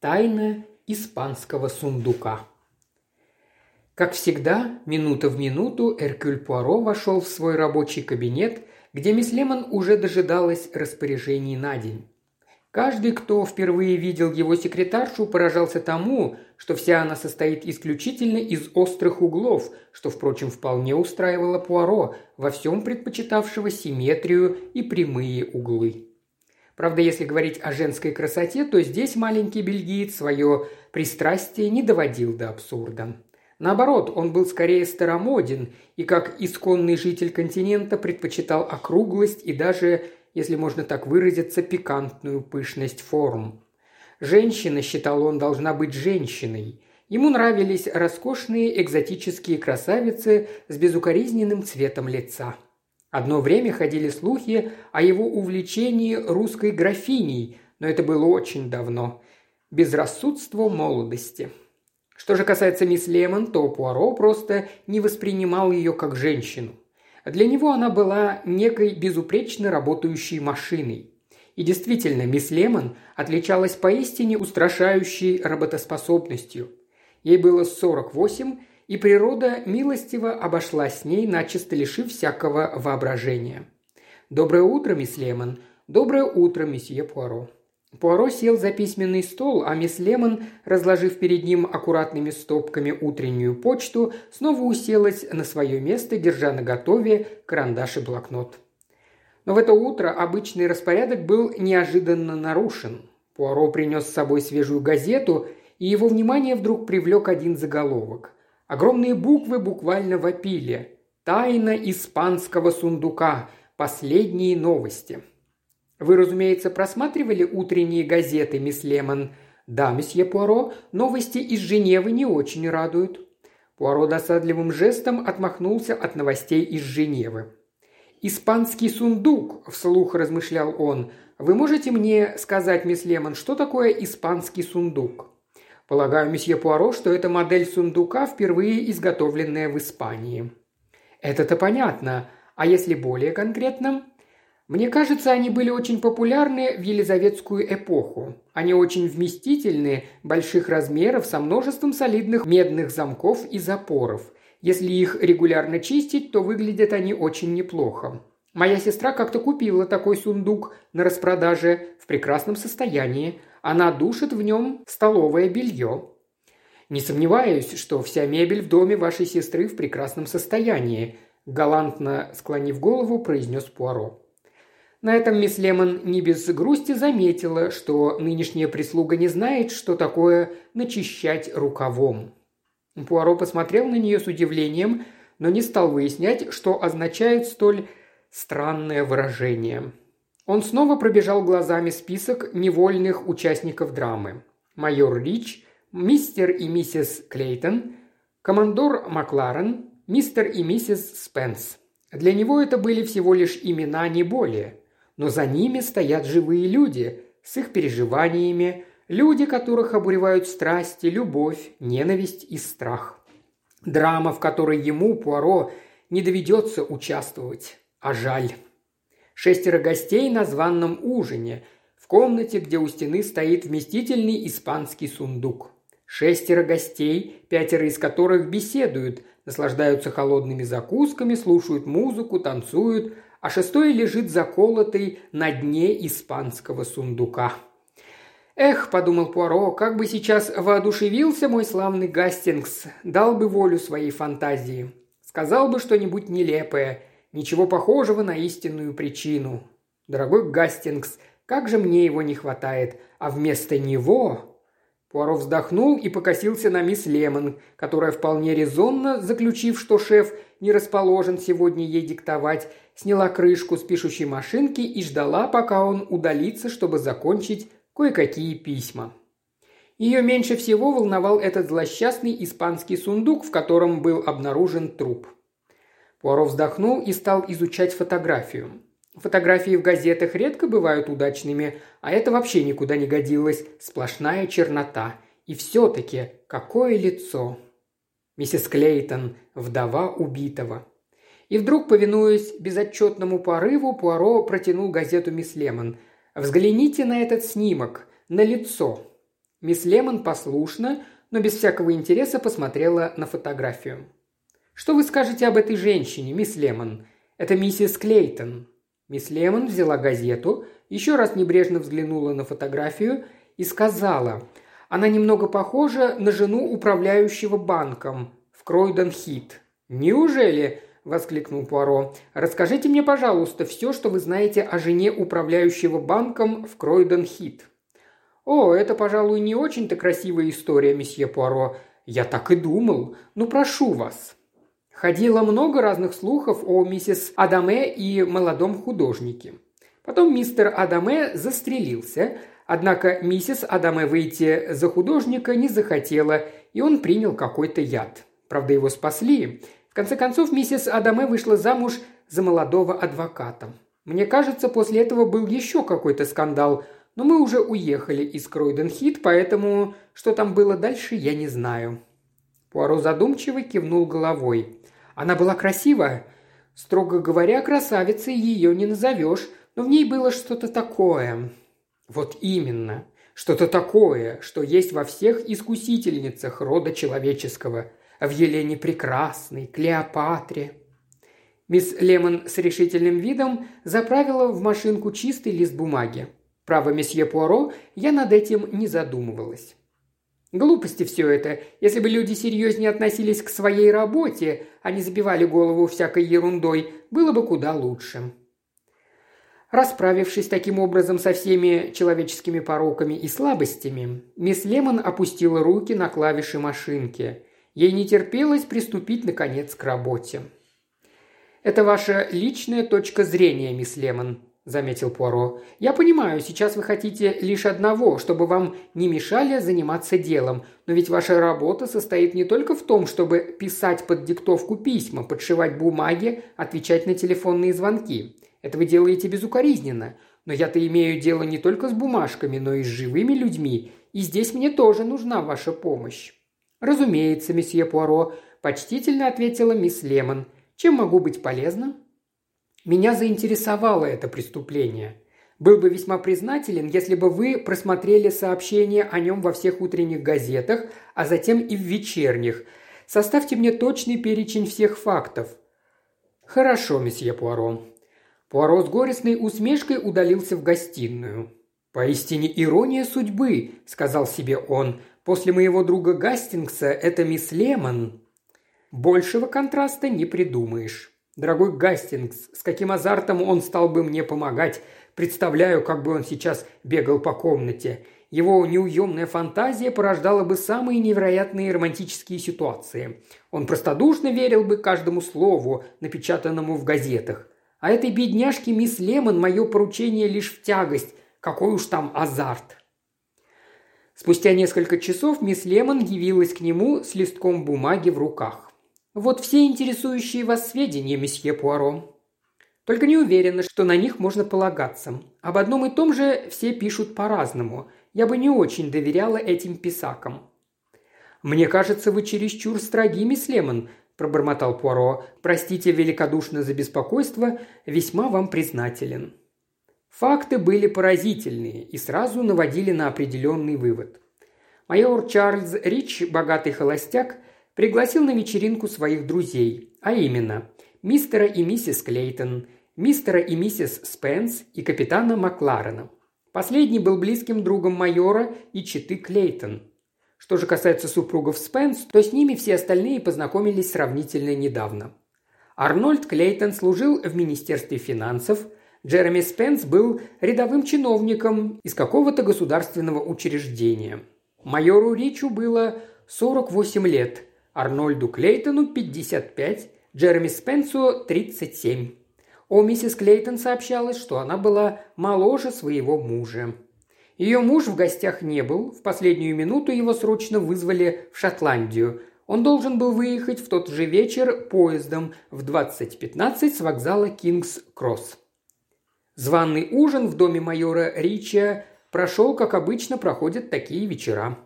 Тайна испанского сундука. Как всегда, минута в минуту Эркюль Пуаро вошел в свой рабочий кабинет, где мисс Лемон уже дожидалась распоряжений на день. Каждый, кто впервые видел его секретаршу, поражался тому, что вся она состоит исключительно из острых углов, что, впрочем, вполне устраивало Пуаро, во всем предпочитавшего симметрию и прямые углы. Правда, если говорить о женской красоте, то здесь маленький бельгиец свое пристрастие не доводил до абсурда. Наоборот, он был скорее старомоден и, как исконный житель континента, предпочитал округлость и даже, если можно так выразиться, пикантную пышность форм. Женщина, считал он, должна быть женщиной. Ему нравились роскошные экзотические красавицы с безукоризненным цветом лица – Одно время ходили слухи о его увлечении русской графиней, но это было очень давно. Безрассудство молодости. Что же касается мисс Лемон, то Пуаро просто не воспринимал ее как женщину. Для него она была некой безупречно работающей машиной. И действительно, мисс Лемон отличалась поистине устрашающей работоспособностью. Ей было 48, и природа милостиво обошлась с ней, начисто лишив всякого воображения. «Доброе утро, мисс Лемон!» «Доброе утро, месье Пуаро!» Пуаро сел за письменный стол, а мисс Лемон, разложив перед ним аккуратными стопками утреннюю почту, снова уселась на свое место, держа на готове карандаш и блокнот. Но в это утро обычный распорядок был неожиданно нарушен. Пуаро принес с собой свежую газету, и его внимание вдруг привлек один заголовок. Огромные буквы буквально вопили. «Тайна испанского сундука. Последние новости». Вы, разумеется, просматривали утренние газеты, мисс Лемон? Да, месье Пуаро, новости из Женевы не очень радуют. Пуаро досадливым жестом отмахнулся от новостей из Женевы. «Испанский сундук», – вслух размышлял он. «Вы можете мне сказать, мисс Лемон, что такое испанский сундук?» Полагаю, месье Пуаро, что это модель сундука, впервые изготовленная в Испании. Это-то понятно. А если более конкретно? Мне кажется, они были очень популярны в Елизаветскую эпоху. Они очень вместительны, больших размеров, со множеством солидных медных замков и запоров. Если их регулярно чистить, то выглядят они очень неплохо. Моя сестра как-то купила такой сундук на распродаже в прекрасном состоянии. Она душит в нем столовое белье. Не сомневаюсь, что вся мебель в доме вашей сестры в прекрасном состоянии», – галантно склонив голову, произнес Пуаро. На этом мисс Лемон не без грусти заметила, что нынешняя прислуга не знает, что такое начищать рукавом. Пуаро посмотрел на нее с удивлением, но не стал выяснять, что означает столь странное выражение. Он снова пробежал глазами список невольных участников драмы. Майор Рич, мистер и миссис Клейтон, командор Макларен, мистер и миссис Спенс. Для него это были всего лишь имена, не более. Но за ними стоят живые люди с их переживаниями, люди, которых обуревают страсти, любовь, ненависть и страх. Драма, в которой ему, Пуаро, не доведется участвовать, а жаль. Шестеро гостей на званном ужине, в комнате, где у стены стоит вместительный испанский сундук. Шестеро гостей, пятеро из которых беседуют, наслаждаются холодными закусками, слушают музыку, танцуют, а шестой лежит заколотый на дне испанского сундука. «Эх», – подумал Пуаро, – «как бы сейчас воодушевился мой славный Гастингс, дал бы волю своей фантазии. Сказал бы что-нибудь нелепое, Ничего похожего на истинную причину. Дорогой Гастингс, как же мне его не хватает. А вместо него...» Пуаро вздохнул и покосился на мисс Лемон, которая вполне резонно, заключив, что шеф не расположен сегодня ей диктовать, сняла крышку с пишущей машинки и ждала, пока он удалится, чтобы закончить кое-какие письма. Ее меньше всего волновал этот злосчастный испанский сундук, в котором был обнаружен труп – Пуаро вздохнул и стал изучать фотографию. Фотографии в газетах редко бывают удачными, а это вообще никуда не годилось. Сплошная чернота. И все-таки какое лицо! Миссис Клейтон, вдова убитого. И вдруг, повинуясь безотчетному порыву, Пуаро протянул газету мисс Лемон. «Взгляните на этот снимок, на лицо». Мисс Лемон послушно, но без всякого интереса посмотрела на фотографию. «Что вы скажете об этой женщине, мисс Лемон? Это миссис Клейтон». Мисс Лемон взяла газету, еще раз небрежно взглянула на фотографию и сказала, «Она немного похожа на жену управляющего банком в Кройден-Хит». «Неужели?» – воскликнул Пуаро. «Расскажите мне, пожалуйста, все, что вы знаете о жене управляющего банком в Кройден-Хит». «О, это, пожалуй, не очень-то красивая история, месье Пуаро. Я так и думал. Ну, прошу вас». Ходило много разных слухов о миссис Адаме и молодом художнике. Потом мистер Адаме застрелился, однако миссис Адаме выйти за художника не захотела, и он принял какой-то яд. Правда, его спасли. В конце концов, миссис Адаме вышла замуж за молодого адвоката. Мне кажется, после этого был еще какой-то скандал – но мы уже уехали из Кройден-Хит, поэтому что там было дальше, я не знаю». Пуаро задумчиво кивнул головой. «Она была красивая?» «Строго говоря, красавицей ее не назовешь, но в ней было что-то такое». «Вот именно. Что-то такое, что есть во всех искусительницах рода человеческого. В Елене Прекрасной, Клеопатре». Мисс Лемон с решительным видом заправила в машинку чистый лист бумаги. Право, месье Пуаро, я над этим не задумывалась. Глупости все это. Если бы люди серьезнее относились к своей работе, а не забивали голову всякой ерундой, было бы куда лучше. Расправившись таким образом со всеми человеческими пороками и слабостями, мисс Лемон опустила руки на клавиши машинки. Ей не терпелось приступить, наконец, к работе. «Это ваша личная точка зрения, мисс Лемон», заметил Пуаро. «Я понимаю, сейчас вы хотите лишь одного, чтобы вам не мешали заниматься делом, но ведь ваша работа состоит не только в том, чтобы писать под диктовку письма, подшивать бумаги, отвечать на телефонные звонки. Это вы делаете безукоризненно. Но я-то имею дело не только с бумажками, но и с живыми людьми, и здесь мне тоже нужна ваша помощь». «Разумеется, месье Пуаро», – почтительно ответила мисс Лемон. «Чем могу быть полезна?» Меня заинтересовало это преступление. Был бы весьма признателен, если бы вы просмотрели сообщения о нем во всех утренних газетах, а затем и в вечерних. Составьте мне точный перечень всех фактов». «Хорошо, месье Пуаро». Пуаро с горестной усмешкой удалился в гостиную. «Поистине ирония судьбы», — сказал себе он. «После моего друга Гастингса это мисс Лемон». Большего контраста не придумаешь. Дорогой Гастингс, с каким азартом он стал бы мне помогать. Представляю, как бы он сейчас бегал по комнате. Его неуемная фантазия порождала бы самые невероятные романтические ситуации. Он простодушно верил бы каждому слову, напечатанному в газетах. А этой бедняжке мисс Лемон мое поручение лишь в тягость. Какой уж там азарт. Спустя несколько часов мисс Лемон явилась к нему с листком бумаги в руках. Вот все интересующие вас сведения, месье Пуаро. Только не уверена, что на них можно полагаться. Об одном и том же все пишут по-разному. Я бы не очень доверяла этим писакам. «Мне кажется, вы чересчур строги, мисс Лемон», – пробормотал Пуаро. «Простите великодушно за беспокойство, весьма вам признателен». Факты были поразительные и сразу наводили на определенный вывод. Майор Чарльз Рич, богатый холостяк, пригласил на вечеринку своих друзей, а именно мистера и миссис Клейтон, мистера и миссис Спенс и капитана Макларена. Последний был близким другом майора и читы Клейтон. Что же касается супругов Спенс, то с ними все остальные познакомились сравнительно недавно. Арнольд Клейтон служил в Министерстве финансов, Джереми Спенс был рядовым чиновником из какого-то государственного учреждения. Майору Ричу было 48 лет, Арнольду Клейтону 55, Джереми Спенсу 37. О миссис Клейтон сообщалось, что она была моложе своего мужа. Ее муж в гостях не был, в последнюю минуту его срочно вызвали в Шотландию. Он должен был выехать в тот же вечер поездом в 20.15 с вокзала Кингс-Кросс. Званный ужин в доме майора Рича прошел, как обычно проходят такие вечера.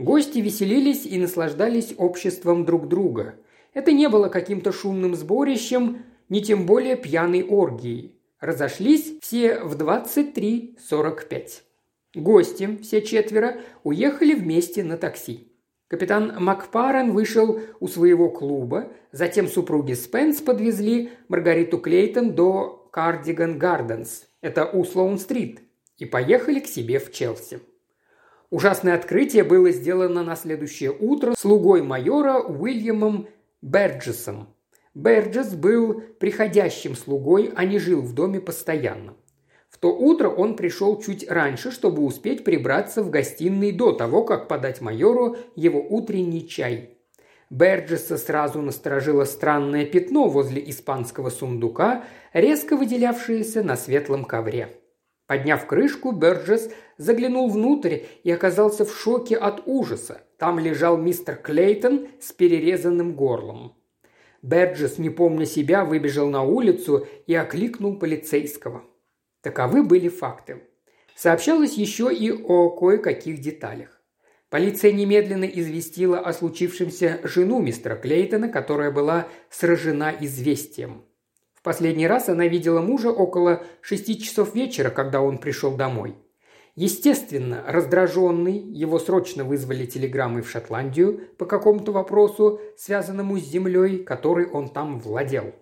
Гости веселились и наслаждались обществом друг друга. Это не было каким-то шумным сборищем, ни тем более пьяной оргией. Разошлись все в 23.45. Гости, все четверо, уехали вместе на такси. Капитан Макпарен вышел у своего клуба, затем супруги Спенс подвезли Маргариту Клейтон до Кардиган Гарденс, это у Слоун-стрит, и поехали к себе в Челси. Ужасное открытие было сделано на следующее утро слугой майора Уильямом Берджесом. Берджес был приходящим слугой, а не жил в доме постоянно. В то утро он пришел чуть раньше, чтобы успеть прибраться в гостиной до того, как подать майору его утренний чай. Берджеса сразу насторожило странное пятно возле испанского сундука, резко выделявшееся на светлом ковре. Подняв крышку, Берджес заглянул внутрь и оказался в шоке от ужаса. Там лежал мистер Клейтон с перерезанным горлом. Берджес, не помня себя, выбежал на улицу и окликнул полицейского. Таковы были факты. Сообщалось еще и о кое-каких деталях. Полиция немедленно известила о случившемся жену мистера Клейтона, которая была сражена известием. В последний раз она видела мужа около шести часов вечера, когда он пришел домой. Естественно, раздраженный, его срочно вызвали телеграммой в Шотландию по какому-то вопросу, связанному с землей, которой он там владел.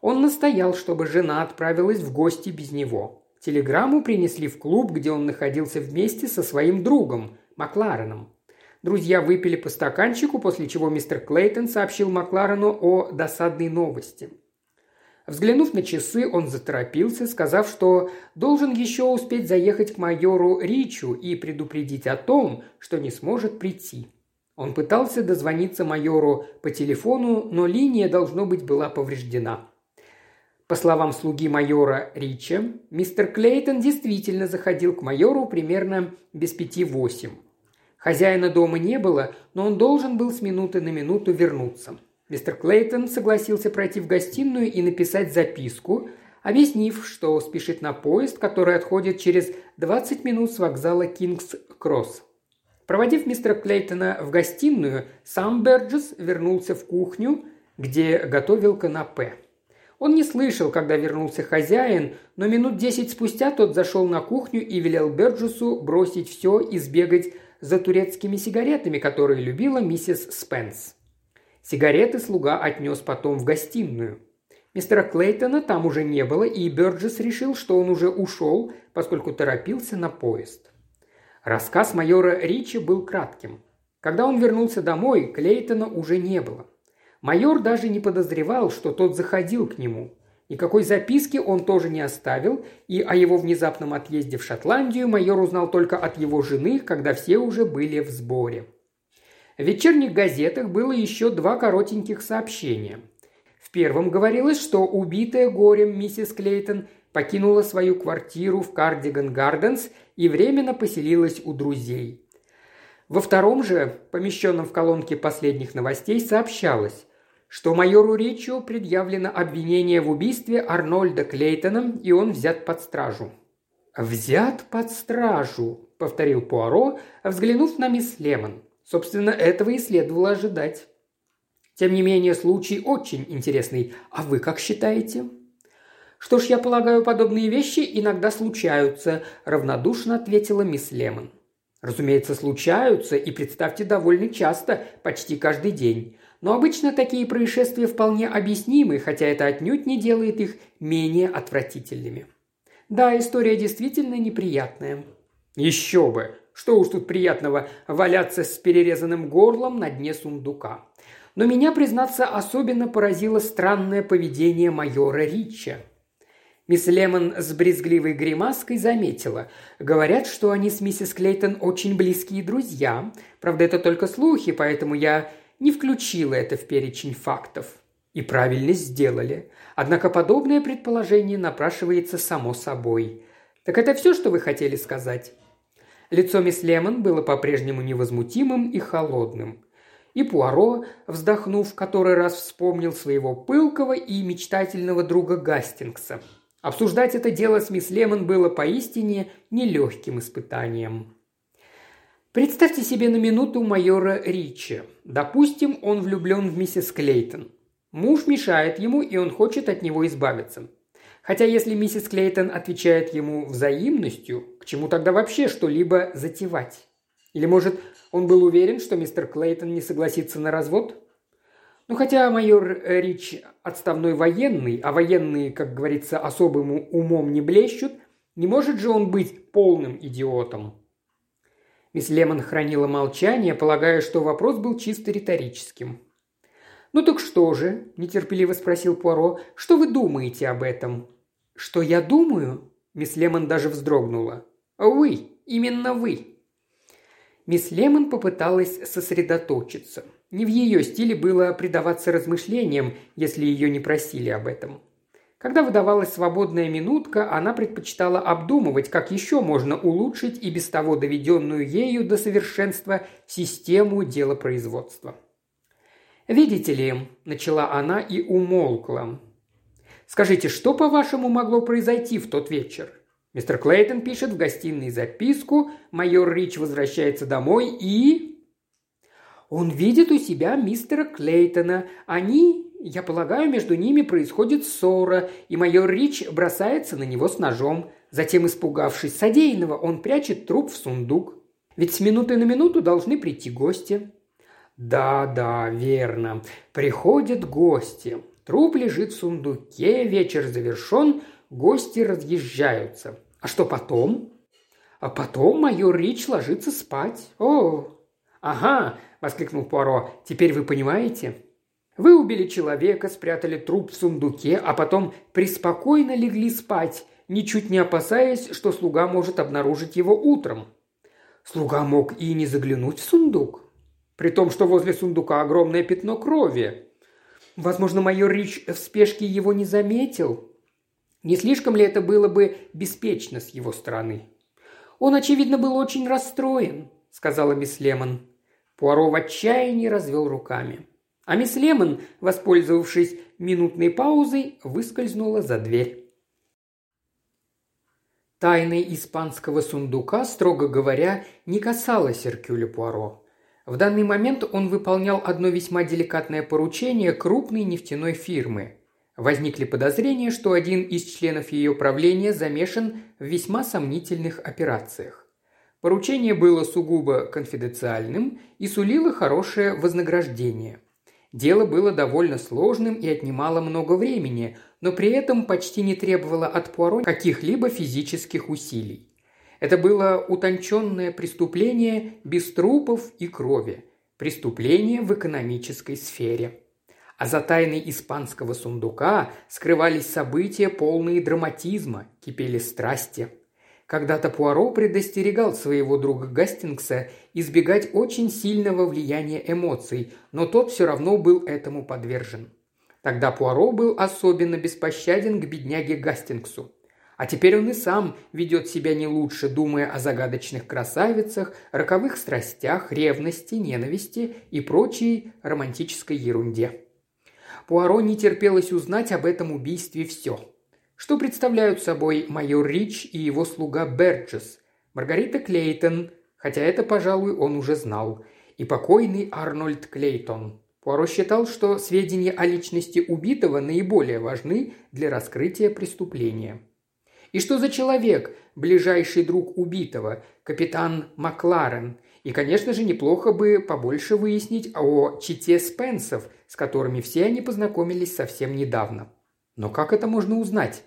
Он настоял, чтобы жена отправилась в гости без него. Телеграмму принесли в клуб, где он находился вместе со своим другом, Маклареном. Друзья выпили по стаканчику, после чего мистер Клейтон сообщил Макларену о досадной новости – Взглянув на часы, он заторопился, сказав, что должен еще успеть заехать к майору Ричу и предупредить о том, что не сможет прийти. Он пытался дозвониться майору по телефону, но линия, должно быть, была повреждена. По словам слуги майора Рича, мистер Клейтон действительно заходил к майору примерно без пяти восемь. Хозяина дома не было, но он должен был с минуты на минуту вернуться. Мистер Клейтон согласился пройти в гостиную и написать записку, объяснив, что спешит на поезд, который отходит через 20 минут с вокзала Кингс-Кросс. Проводив мистера Клейтона в гостиную, сам Берджес вернулся в кухню, где готовил канапе. Он не слышал, когда вернулся хозяин, но минут десять спустя тот зашел на кухню и велел Берджесу бросить все и сбегать за турецкими сигаретами, которые любила миссис Спенс. Сигареты слуга отнес потом в гостиную. Мистера Клейтона там уже не было, и Бёрджес решил, что он уже ушел, поскольку торопился на поезд. Рассказ майора Ричи был кратким. Когда он вернулся домой, Клейтона уже не было. Майор даже не подозревал, что тот заходил к нему. Никакой записки он тоже не оставил, и о его внезапном отъезде в Шотландию майор узнал только от его жены, когда все уже были в сборе. В вечерних газетах было еще два коротеньких сообщения. В первом говорилось, что убитая горем миссис Клейтон покинула свою квартиру в Кардиган Гарденс и временно поселилась у друзей. Во втором же, помещенном в колонке последних новостей, сообщалось, что майору Ричу предъявлено обвинение в убийстве Арнольда Клейтона, и он взят под стражу. «Взят под стражу», — повторил Пуаро, взглянув на мисс Лемон. Собственно, этого и следовало ожидать. Тем не менее, случай очень интересный. А вы как считаете? Что ж, я полагаю, подобные вещи иногда случаются, равнодушно ответила мисс Лемон. Разумеется, случаются, и представьте, довольно часто, почти каждый день. Но обычно такие происшествия вполне объяснимы, хотя это отнюдь не делает их менее отвратительными. Да, история действительно неприятная. Еще бы! Что уж тут приятного валяться с перерезанным горлом на дне сундука. Но меня, признаться, особенно поразило странное поведение майора Рича. Мисс Лемон с брезгливой гримаской заметила. Говорят, что они с миссис Клейтон очень близкие друзья. Правда, это только слухи, поэтому я не включила это в перечень фактов. И правильно сделали. Однако подобное предположение напрашивается само собой. Так это все, что вы хотели сказать? Лицо мисс Лемон было по-прежнему невозмутимым и холодным. И Пуаро, вздохнув, который раз вспомнил своего пылкого и мечтательного друга Гастингса. Обсуждать это дело с мисс Лемон было поистине нелегким испытанием. Представьте себе на минуту майора Ричи. Допустим, он влюблен в миссис Клейтон. Муж мешает ему, и он хочет от него избавиться. Хотя если миссис Клейтон отвечает ему взаимностью, к чему тогда вообще что-либо затевать? Или, может, он был уверен, что мистер Клейтон не согласится на развод? Ну, хотя майор Рич отставной военный, а военные, как говорится, особым умом не блещут, не может же он быть полным идиотом. Мисс Лемон хранила молчание, полагая, что вопрос был чисто риторическим. «Ну так что же?» – нетерпеливо спросил Пуаро. «Что вы думаете об этом?» «Что я думаю?» – мисс Лемон даже вздрогнула. «Вы, именно вы». Мисс Лемон попыталась сосредоточиться. Не в ее стиле было предаваться размышлениям, если ее не просили об этом. Когда выдавалась свободная минутка, она предпочитала обдумывать, как еще можно улучшить и без того доведенную ею до совершенства систему делопроизводства. «Видите ли», – начала она и умолкла. «Скажите, что, по-вашему, могло произойти в тот вечер?» Мистер Клейтон пишет в гостиной записку, майор Рич возвращается домой и... Он видит у себя мистера Клейтона. Они, я полагаю, между ними происходит ссора, и майор Рич бросается на него с ножом. Затем, испугавшись содеянного, он прячет труп в сундук. Ведь с минуты на минуту должны прийти гости. Да, да, верно. Приходят гости. Труп лежит в сундуке, вечер завершен, гости разъезжаются. А что потом? А потом майор Рич ложится спать. О, ага, воскликнул Пуаро. Теперь вы понимаете? Вы убили человека, спрятали труп в сундуке, а потом преспокойно легли спать, ничуть не опасаясь, что слуга может обнаружить его утром. Слуга мог и не заглянуть в сундук. При том, что возле сундука огромное пятно крови. Возможно, майор Рич в спешке его не заметил. Не слишком ли это было бы беспечно с его стороны? Он, очевидно, был очень расстроен, сказала мисс Лемон. Пуаро в отчаянии развел руками. А мисс Лемон, воспользовавшись минутной паузой, выскользнула за дверь. Тайны испанского сундука, строго говоря, не касалась Эркюля Пуаро. В данный момент он выполнял одно весьма деликатное поручение крупной нефтяной фирмы. Возникли подозрения, что один из членов ее правления замешан в весьма сомнительных операциях. Поручение было сугубо конфиденциальным и сулило хорошее вознаграждение. Дело было довольно сложным и отнимало много времени, но при этом почти не требовало от Пуаро каких-либо физических усилий. Это было утонченное преступление без трупов и крови. Преступление в экономической сфере. А за тайной испанского сундука скрывались события, полные драматизма, кипели страсти. Когда-то Пуаро предостерегал своего друга Гастингса избегать очень сильного влияния эмоций, но тот все равно был этому подвержен. Тогда Пуаро был особенно беспощаден к бедняге Гастингсу. А теперь он и сам ведет себя не лучше, думая о загадочных красавицах, роковых страстях, ревности, ненависти и прочей романтической ерунде. Пуаро не терпелось узнать об этом убийстве все. Что представляют собой майор Рич и его слуга Берджес, Маргарита Клейтон, хотя это, пожалуй, он уже знал, и покойный Арнольд Клейтон. Пуаро считал, что сведения о личности убитого наиболее важны для раскрытия преступления. И что за человек, ближайший друг убитого, капитан Макларен? И, конечно же, неплохо бы побольше выяснить о чите Спенсов, с которыми все они познакомились совсем недавно. Но как это можно узнать?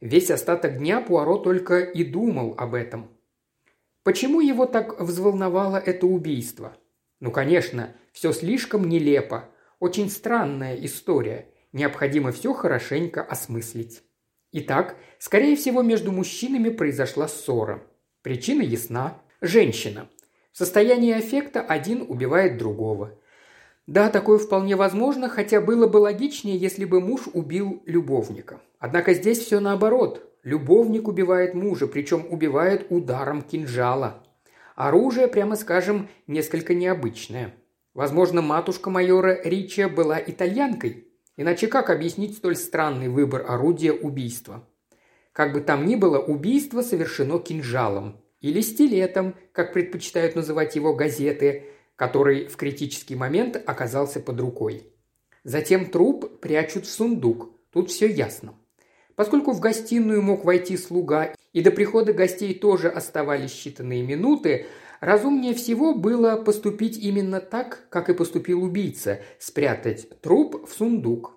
Весь остаток дня Пуаро только и думал об этом. Почему его так взволновало это убийство? Ну, конечно, все слишком нелепо. Очень странная история. Необходимо все хорошенько осмыслить. Итак, скорее всего, между мужчинами произошла ссора. Причина ясна. Женщина. В состоянии аффекта один убивает другого. Да, такое вполне возможно, хотя было бы логичнее, если бы муж убил любовника. Однако здесь все наоборот. Любовник убивает мужа, причем убивает ударом кинжала. Оружие, прямо скажем, несколько необычное. Возможно, матушка майора Рича была итальянкой, Иначе как объяснить столь странный выбор орудия убийства? Как бы там ни было, убийство совершено кинжалом или стилетом, как предпочитают называть его газеты, который в критический момент оказался под рукой. Затем труп прячут в сундук. Тут все ясно. Поскольку в гостиную мог войти слуга, и до прихода гостей тоже оставались считанные минуты, разумнее всего было поступить именно так, как и поступил убийца – спрятать труп в сундук.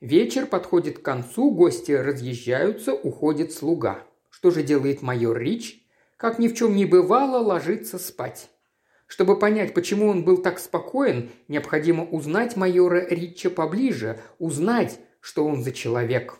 Вечер подходит к концу, гости разъезжаются, уходит слуга. Что же делает майор Рич? Как ни в чем не бывало, ложится спать. Чтобы понять, почему он был так спокоен, необходимо узнать майора Рича поближе, узнать, что он за человек.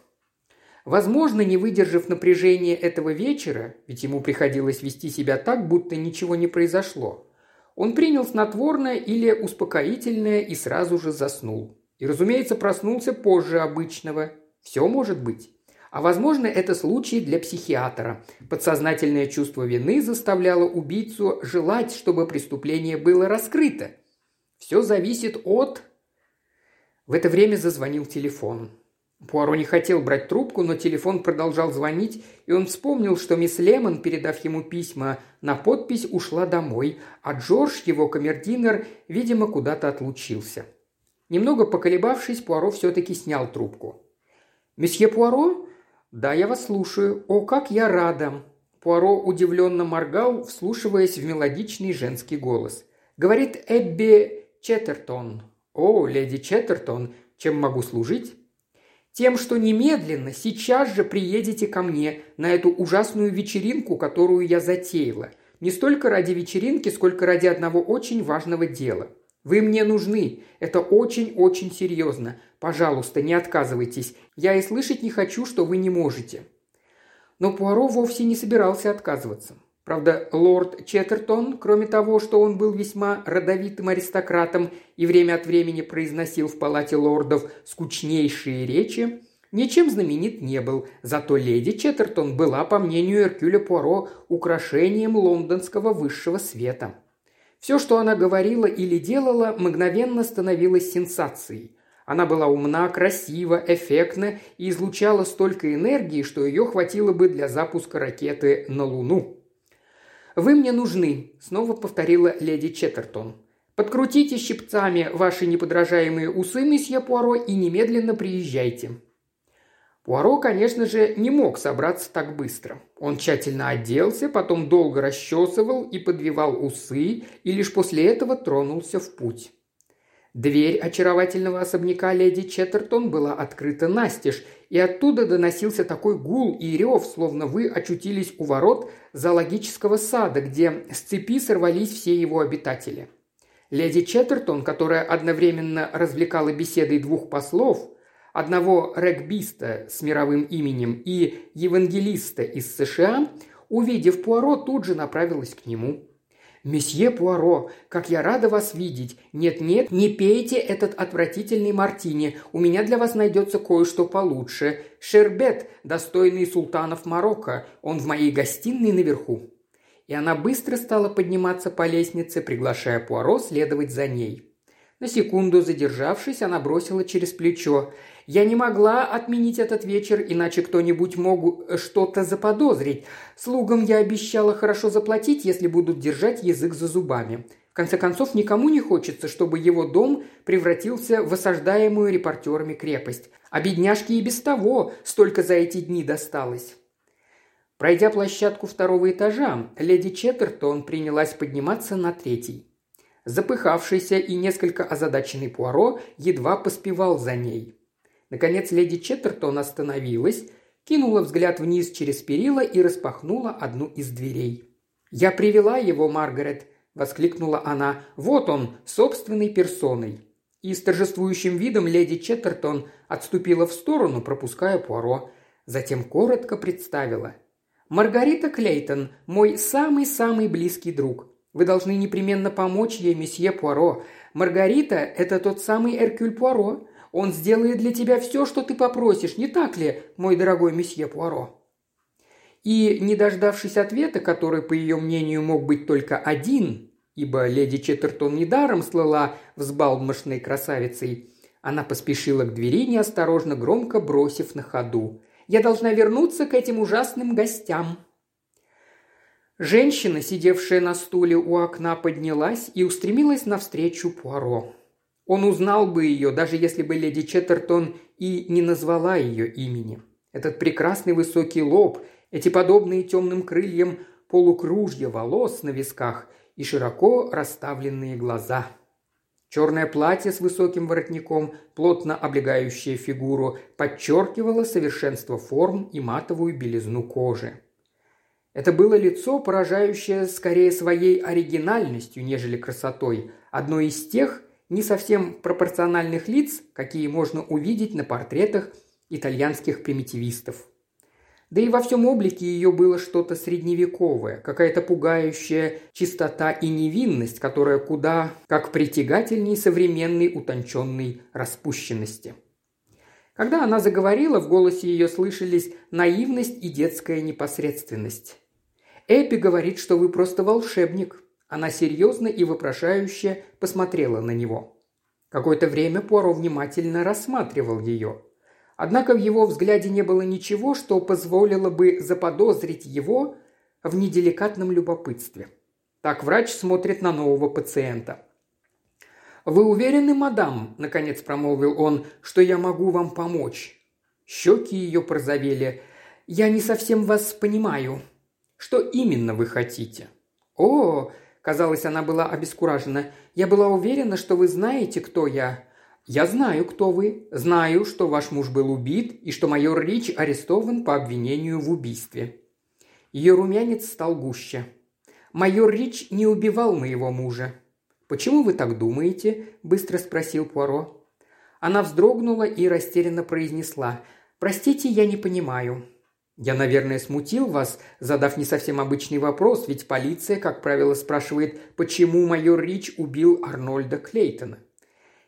Возможно, не выдержав напряжения этого вечера, ведь ему приходилось вести себя так, будто ничего не произошло, он принял снотворное или успокоительное и сразу же заснул. И, разумеется, проснулся позже обычного. Все может быть. А возможно, это случай для психиатра. Подсознательное чувство вины заставляло убийцу желать, чтобы преступление было раскрыто. Все зависит от... В это время зазвонил телефон. Пуаро не хотел брать трубку, но телефон продолжал звонить, и он вспомнил, что мисс Лемон, передав ему письма на подпись, ушла домой, а Джордж, его камердинер, видимо, куда-то отлучился. Немного поколебавшись, Пуаро все-таки снял трубку. «Месье Пуаро?» «Да, я вас слушаю. О, как я рада!» Пуаро удивленно моргал, вслушиваясь в мелодичный женский голос. Говорит Эбби Четтертон. «О, леди Четтертон, чем могу служить?» Тем, что немедленно, сейчас же приедете ко мне на эту ужасную вечеринку, которую я затеяла. Не столько ради вечеринки, сколько ради одного очень важного дела. Вы мне нужны. Это очень-очень серьезно. Пожалуйста, не отказывайтесь. Я и слышать не хочу, что вы не можете». Но Пуаро вовсе не собирался отказываться. Правда, лорд Четтертон, кроме того, что он был весьма родовитым аристократом и время от времени произносил в палате лордов скучнейшие речи, ничем знаменит не был, зато леди Четтертон была, по мнению Эркюля Пуаро, украшением лондонского высшего света. Все, что она говорила или делала, мгновенно становилось сенсацией. Она была умна, красива, эффектна и излучала столько энергии, что ее хватило бы для запуска ракеты на Луну. «Вы мне нужны», – снова повторила леди Четтертон. «Подкрутите щипцами ваши неподражаемые усы, месье Пуаро, и немедленно приезжайте». Пуаро, конечно же, не мог собраться так быстро. Он тщательно оделся, потом долго расчесывал и подвивал усы, и лишь после этого тронулся в путь. Дверь очаровательного особняка леди Четтертон была открыта настежь, и оттуда доносился такой гул и рев, словно вы очутились у ворот зоологического сада, где с цепи сорвались все его обитатели. Леди Четтертон, которая одновременно развлекала беседой двух послов, одного регбиста с мировым именем и евангелиста из США, увидев Пуаро, тут же направилась к нему – «Месье Пуаро, как я рада вас видеть! Нет-нет, не пейте этот отвратительный мартини, у меня для вас найдется кое-что получше. Шербет, достойный султанов Марокко, он в моей гостиной наверху». И она быстро стала подниматься по лестнице, приглашая Пуаро следовать за ней. На секунду задержавшись, она бросила через плечо. Я не могла отменить этот вечер, иначе кто-нибудь мог э, что-то заподозрить. Слугам я обещала хорошо заплатить, если будут держать язык за зубами. В конце концов, никому не хочется, чтобы его дом превратился в осаждаемую репортерами крепость. А бедняжке и без того столько за эти дни досталось. Пройдя площадку второго этажа, леди Четтертон принялась подниматься на третий. Запыхавшийся и несколько озадаченный Пуаро едва поспевал за ней. Наконец леди Четтертон остановилась, кинула взгляд вниз через перила и распахнула одну из дверей. «Я привела его, Маргарет!» – воскликнула она. «Вот он, собственной персоной!» И с торжествующим видом леди Четтертон отступила в сторону, пропуская Пуаро. Затем коротко представила. «Маргарита Клейтон, мой самый-самый близкий друг. Вы должны непременно помочь ей, месье Пуаро. Маргарита – это тот самый Эркюль Пуаро. Он сделает для тебя все, что ты попросишь, не так ли, мой дорогой месье Пуаро?» И, не дождавшись ответа, который, по ее мнению, мог быть только один, ибо леди Четтертон недаром слыла взбалмошной красавицей, она поспешила к двери, неосторожно громко бросив на ходу. «Я должна вернуться к этим ужасным гостям». Женщина, сидевшая на стуле у окна, поднялась и устремилась навстречу Пуаро. Он узнал бы ее, даже если бы леди Четтертон и не назвала ее имени. Этот прекрасный высокий лоб, эти подобные темным крыльям полукружья волос на висках и широко расставленные глаза. Черное платье с высоким воротником, плотно облегающее фигуру, подчеркивало совершенство форм и матовую белизну кожи. Это было лицо, поражающее скорее своей оригинальностью, нежели красотой, одно из тех не совсем пропорциональных лиц, какие можно увидеть на портретах итальянских примитивистов. Да и во всем облике ее было что-то средневековое, какая-то пугающая чистота и невинность, которая куда как притягательней современной утонченной распущенности. Когда она заговорила, в голосе ее слышались наивность и детская непосредственность. Эпи говорит, что вы просто волшебник». Она серьезно и вопрошающе посмотрела на него. Какое-то время Пуаро внимательно рассматривал ее. Однако в его взгляде не было ничего, что позволило бы заподозрить его в неделикатном любопытстве. Так врач смотрит на нового пациента. «Вы уверены, мадам?» – наконец промолвил он, – «что я могу вам помочь?» Щеки ее прозовели. «Я не совсем вас понимаю», что именно вы хотите?» «О!» – казалось, она была обескуражена. «Я была уверена, что вы знаете, кто я». «Я знаю, кто вы. Знаю, что ваш муж был убит и что майор Рич арестован по обвинению в убийстве». Ее румянец стал гуще. «Майор Рич не убивал моего мужа». «Почему вы так думаете?» – быстро спросил Пуаро. Она вздрогнула и растерянно произнесла. «Простите, я не понимаю. Я, наверное, смутил вас, задав не совсем обычный вопрос, ведь полиция, как правило, спрашивает, почему майор Рич убил Арнольда Клейтона.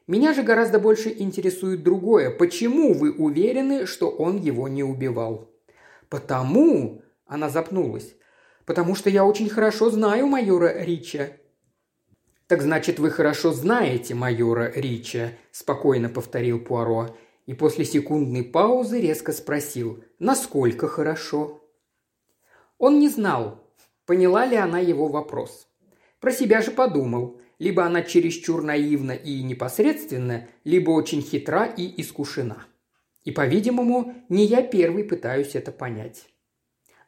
Меня же гораздо больше интересует другое. Почему вы уверены, что он его не убивал? Потому, она запнулась, потому что я очень хорошо знаю майора Рича. Так значит, вы хорошо знаете майора Рича, спокойно повторил Пуаро и после секундной паузы резко спросил «Насколько хорошо?». Он не знал, поняла ли она его вопрос. Про себя же подумал. Либо она чересчур наивна и непосредственна, либо очень хитра и искушена. И, по-видимому, не я первый пытаюсь это понять.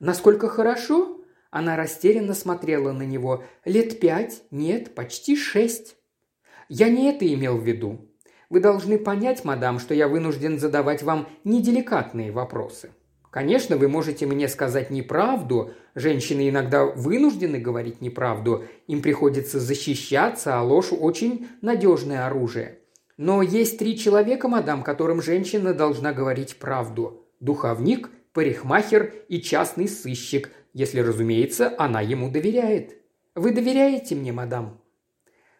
Насколько хорошо? Она растерянно смотрела на него. Лет пять? Нет, почти шесть. Я не это имел в виду. Вы должны понять, мадам, что я вынужден задавать вам неделикатные вопросы. Конечно, вы можете мне сказать неправду. Женщины иногда вынуждены говорить неправду. Им приходится защищаться, а ложь очень надежное оружие. Но есть три человека, мадам, которым женщина должна говорить правду. Духовник, парикмахер и частный сыщик, если, разумеется, она ему доверяет. Вы доверяете мне, мадам?»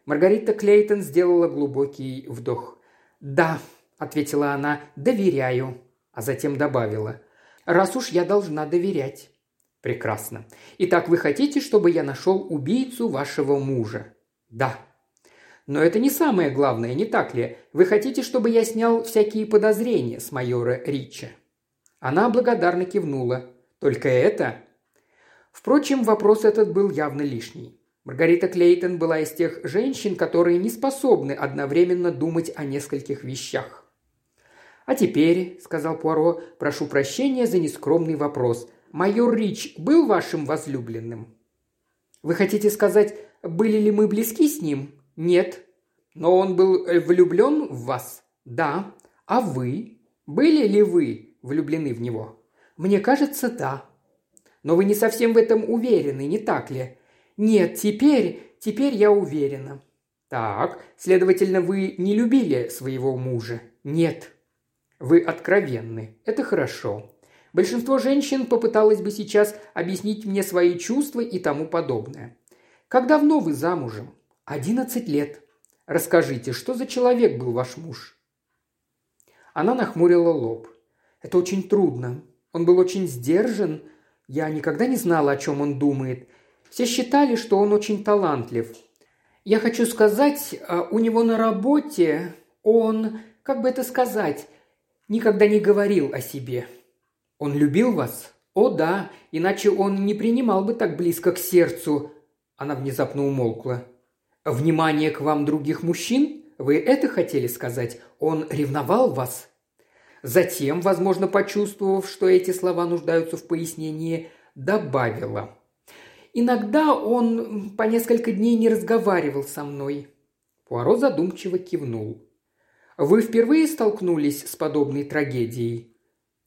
Маргарита Клейтон сделала глубокий вдох. «Да», – ответила она, – «доверяю», а затем добавила. «Раз уж я должна доверять». «Прекрасно. Итак, вы хотите, чтобы я нашел убийцу вашего мужа?» «Да». «Но это не самое главное, не так ли? Вы хотите, чтобы я снял всякие подозрения с майора Рича?» Она благодарно кивнула. «Только это?» Впрочем, вопрос этот был явно лишний. Маргарита Клейтон была из тех женщин, которые не способны одновременно думать о нескольких вещах. «А теперь», – сказал Пуаро, – «прошу прощения за нескромный вопрос. Майор Рич был вашим возлюбленным?» «Вы хотите сказать, были ли мы близки с ним?» «Нет». «Но он был э, влюблен в вас?» «Да». «А вы? Были ли вы влюблены в него?» «Мне кажется, да». «Но вы не совсем в этом уверены, не так ли?» «Нет, теперь, теперь я уверена». «Так, следовательно, вы не любили своего мужа?» «Нет». «Вы откровенны. Это хорошо. Большинство женщин попыталось бы сейчас объяснить мне свои чувства и тому подобное. Как давно вы замужем?» «Одиннадцать лет». «Расскажите, что за человек был ваш муж?» Она нахмурила лоб. «Это очень трудно. Он был очень сдержан. Я никогда не знала, о чем он думает. Все считали, что он очень талантлив. Я хочу сказать, а, у него на работе он, как бы это сказать, никогда не говорил о себе. Он любил вас? О да, иначе он не принимал бы так близко к сердцу. Она внезапно умолкла. Внимание к вам других мужчин? Вы это хотели сказать? Он ревновал вас? Затем, возможно, почувствовав, что эти слова нуждаются в пояснении, добавила. «Иногда он по несколько дней не разговаривал со мной». Пуаро задумчиво кивнул. «Вы впервые столкнулись с подобной трагедией?»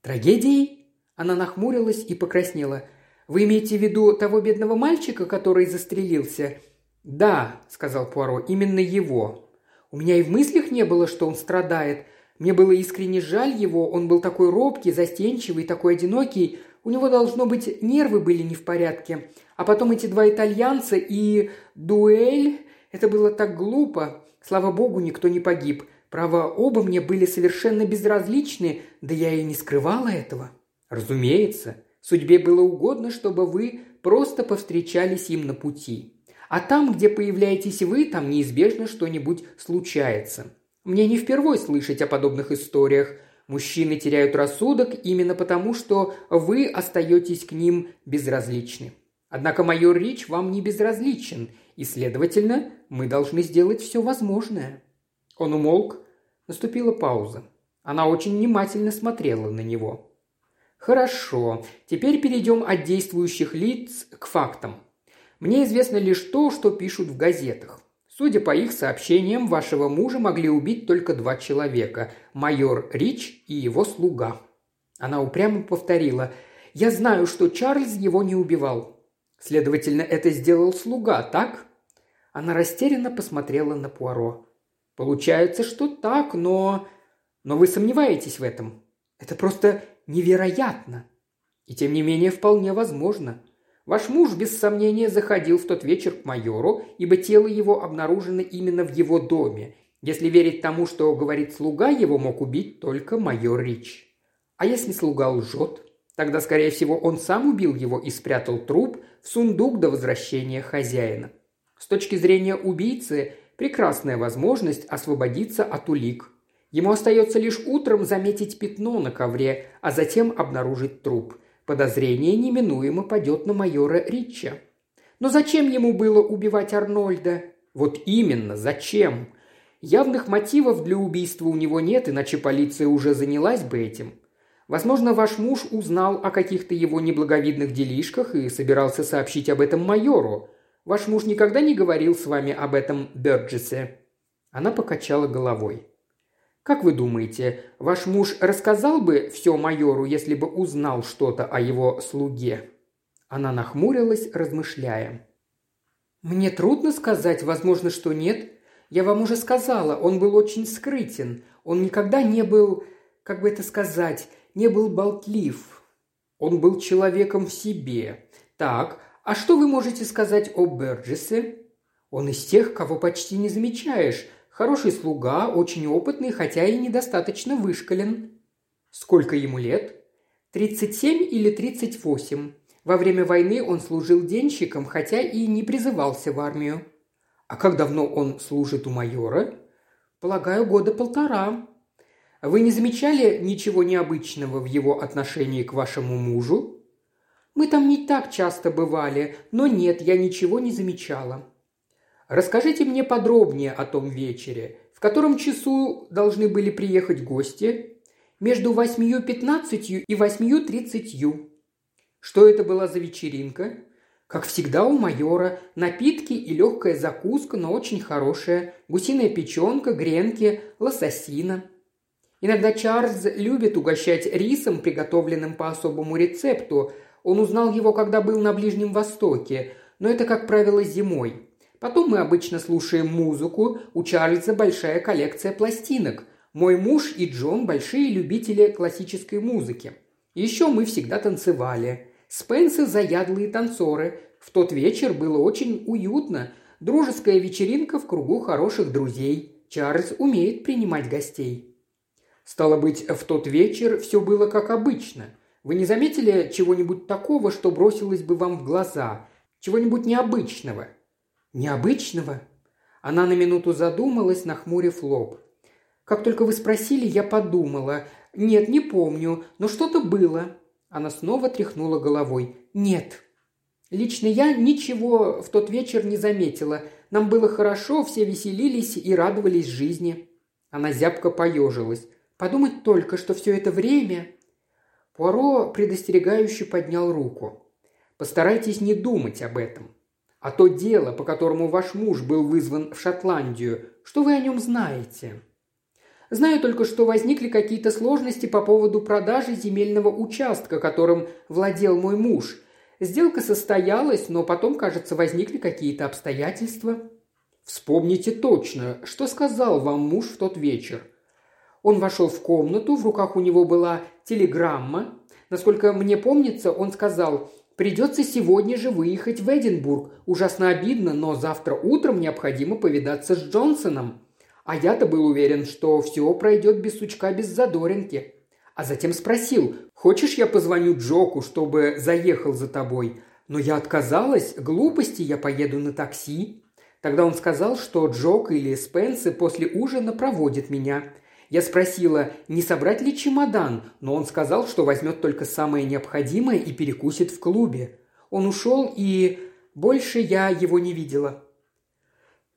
«Трагедией?» Она нахмурилась и покраснела. «Вы имеете в виду того бедного мальчика, который застрелился?» «Да», — сказал Пуаро, — «именно его. У меня и в мыслях не было, что он страдает. Мне было искренне жаль его, он был такой робкий, застенчивый, такой одинокий. У него, должно быть, нервы были не в порядке. А потом эти два итальянца и дуэль. Это было так глупо. Слава богу, никто не погиб. Право, оба мне были совершенно безразличны, да я и не скрывала этого. Разумеется, судьбе было угодно, чтобы вы просто повстречались им на пути. А там, где появляетесь вы, там неизбежно что-нибудь случается. Мне не впервой слышать о подобных историях. Мужчины теряют рассудок именно потому, что вы остаетесь к ним безразличны. Однако майор Рич вам не безразличен, и, следовательно, мы должны сделать все возможное». Он умолк. Наступила пауза. Она очень внимательно смотрела на него. «Хорошо. Теперь перейдем от действующих лиц к фактам. Мне известно лишь то, что пишут в газетах. Судя по их сообщениям, вашего мужа могли убить только два человека – майор Рич и его слуга. Она упрямо повторила «Я знаю, что Чарльз его не убивал». Следовательно, это сделал слуга, так? Она растерянно посмотрела на Пуаро. Получается, что так, но... Но вы сомневаетесь в этом. Это просто невероятно. И тем не менее вполне возможно. Ваш муж, без сомнения, заходил в тот вечер к майору, ибо тело его обнаружено именно в его доме. Если верить тому, что говорит слуга, его мог убить только майор Рич. А если слуга лжет? Тогда, скорее всего, он сам убил его и спрятал труп в сундук до возвращения хозяина. С точки зрения убийцы, прекрасная возможность освободиться от улик. Ему остается лишь утром заметить пятно на ковре, а затем обнаружить труп – Подозрение неминуемо падет на майора Рича. Но зачем ему было убивать Арнольда? Вот именно, зачем? Явных мотивов для убийства у него нет, иначе полиция уже занялась бы этим. Возможно, ваш муж узнал о каких-то его неблаговидных делишках и собирался сообщить об этом майору. Ваш муж никогда не говорил с вами об этом Бёрджесе?» Она покачала головой. Как вы думаете, ваш муж рассказал бы все майору, если бы узнал что-то о его слуге?» Она нахмурилась, размышляя. «Мне трудно сказать, возможно, что нет. Я вам уже сказала, он был очень скрытен. Он никогда не был, как бы это сказать, не был болтлив. Он был человеком в себе. Так, а что вы можете сказать о Берджесе? Он из тех, кого почти не замечаешь, Хороший слуга, очень опытный, хотя и недостаточно вышкален. Сколько ему лет? 37 или 38. Во время войны он служил денщиком, хотя и не призывался в армию. А как давно он служит у майора? Полагаю, года полтора. Вы не замечали ничего необычного в его отношении к вашему мужу? Мы там не так часто бывали, но нет, я ничего не замечала. Расскажите мне подробнее о том вечере. В котором часу должны были приехать гости? Между восьмью пятнадцатью и восьмью тридцатью. Что это была за вечеринка? Как всегда у майора, напитки и легкая закуска, но очень хорошая, гусиная печенка, гренки, лососина. Иногда Чарльз любит угощать рисом, приготовленным по особому рецепту. Он узнал его, когда был на Ближнем Востоке, но это, как правило, зимой. Потом мы обычно слушаем музыку, у Чарльза большая коллекция пластинок. Мой муж и Джон – большие любители классической музыки. Еще мы всегда танцевали. Спенсы – заядлые танцоры. В тот вечер было очень уютно. Дружеская вечеринка в кругу хороших друзей. Чарльз умеет принимать гостей. Стало быть, в тот вечер все было как обычно. Вы не заметили чего-нибудь такого, что бросилось бы вам в глаза? Чего-нибудь необычного – «Необычного?» Она на минуту задумалась, нахмурив лоб. «Как только вы спросили, я подумала. Нет, не помню, но что-то было». Она снова тряхнула головой. «Нет». Лично я ничего в тот вечер не заметила. Нам было хорошо, все веселились и радовались жизни. Она зябко поежилась. Подумать только, что все это время...» Пуаро предостерегающе поднял руку. «Постарайтесь не думать об этом. А то дело, по которому ваш муж был вызван в Шотландию, что вы о нем знаете?» Знаю только, что возникли какие-то сложности по поводу продажи земельного участка, которым владел мой муж. Сделка состоялась, но потом, кажется, возникли какие-то обстоятельства. Вспомните точно, что сказал вам муж в тот вечер. Он вошел в комнату, в руках у него была телеграмма. Насколько мне помнится, он сказал, придется сегодня же выехать в Эдинбург. Ужасно обидно, но завтра утром необходимо повидаться с Джонсоном. А я-то был уверен, что все пройдет без сучка, без задоринки. А затем спросил, хочешь я позвоню Джоку, чтобы заехал за тобой? Но я отказалась, глупости, я поеду на такси. Тогда он сказал, что Джок или Спенсы после ужина проводят меня. Я спросила, не собрать ли чемодан, но он сказал, что возьмет только самое необходимое и перекусит в клубе. Он ушел, и больше я его не видела.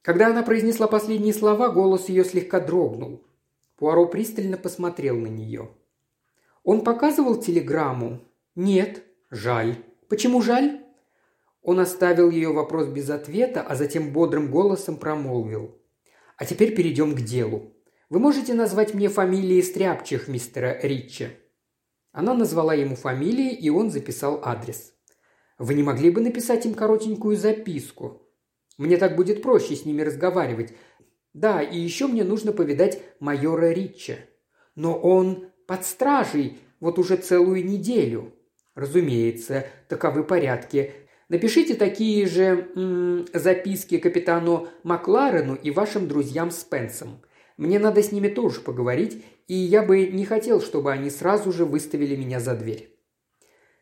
Когда она произнесла последние слова, голос ее слегка дрогнул. Пуаро пристально посмотрел на нее. «Он показывал телеграмму?» «Нет». «Жаль». «Почему жаль?» Он оставил ее вопрос без ответа, а затем бодрым голосом промолвил. «А теперь перейдем к делу. Вы можете назвать мне фамилии стряпчих мистера Ричча?» Она назвала ему фамилии, и он записал адрес. «Вы не могли бы написать им коротенькую записку?» Мне так будет проще с ними разговаривать. Да, и еще мне нужно повидать майора Ричча. Но он под стражей вот уже целую неделю. Разумеется, таковы порядки. Напишите такие же м- записки капитану Макларену и вашим друзьям Спенсом. Мне надо с ними тоже поговорить, и я бы не хотел, чтобы они сразу же выставили меня за дверь.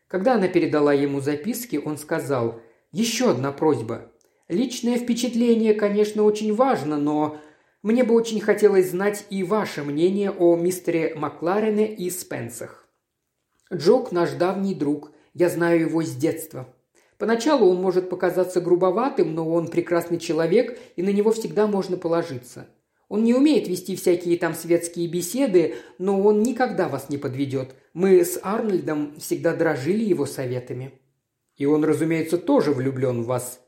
Когда она передала ему записки, он сказал «Еще одна просьба. Личное впечатление, конечно, очень важно, но мне бы очень хотелось знать и ваше мнение о мистере Макларене и Спенсах. Джок наш давний друг, я знаю его с детства. Поначалу он может показаться грубоватым, но он прекрасный человек, и на него всегда можно положиться. Он не умеет вести всякие там светские беседы, но он никогда вас не подведет. Мы с Арнольдом всегда дрожили его советами. И он, разумеется, тоже влюблен в вас.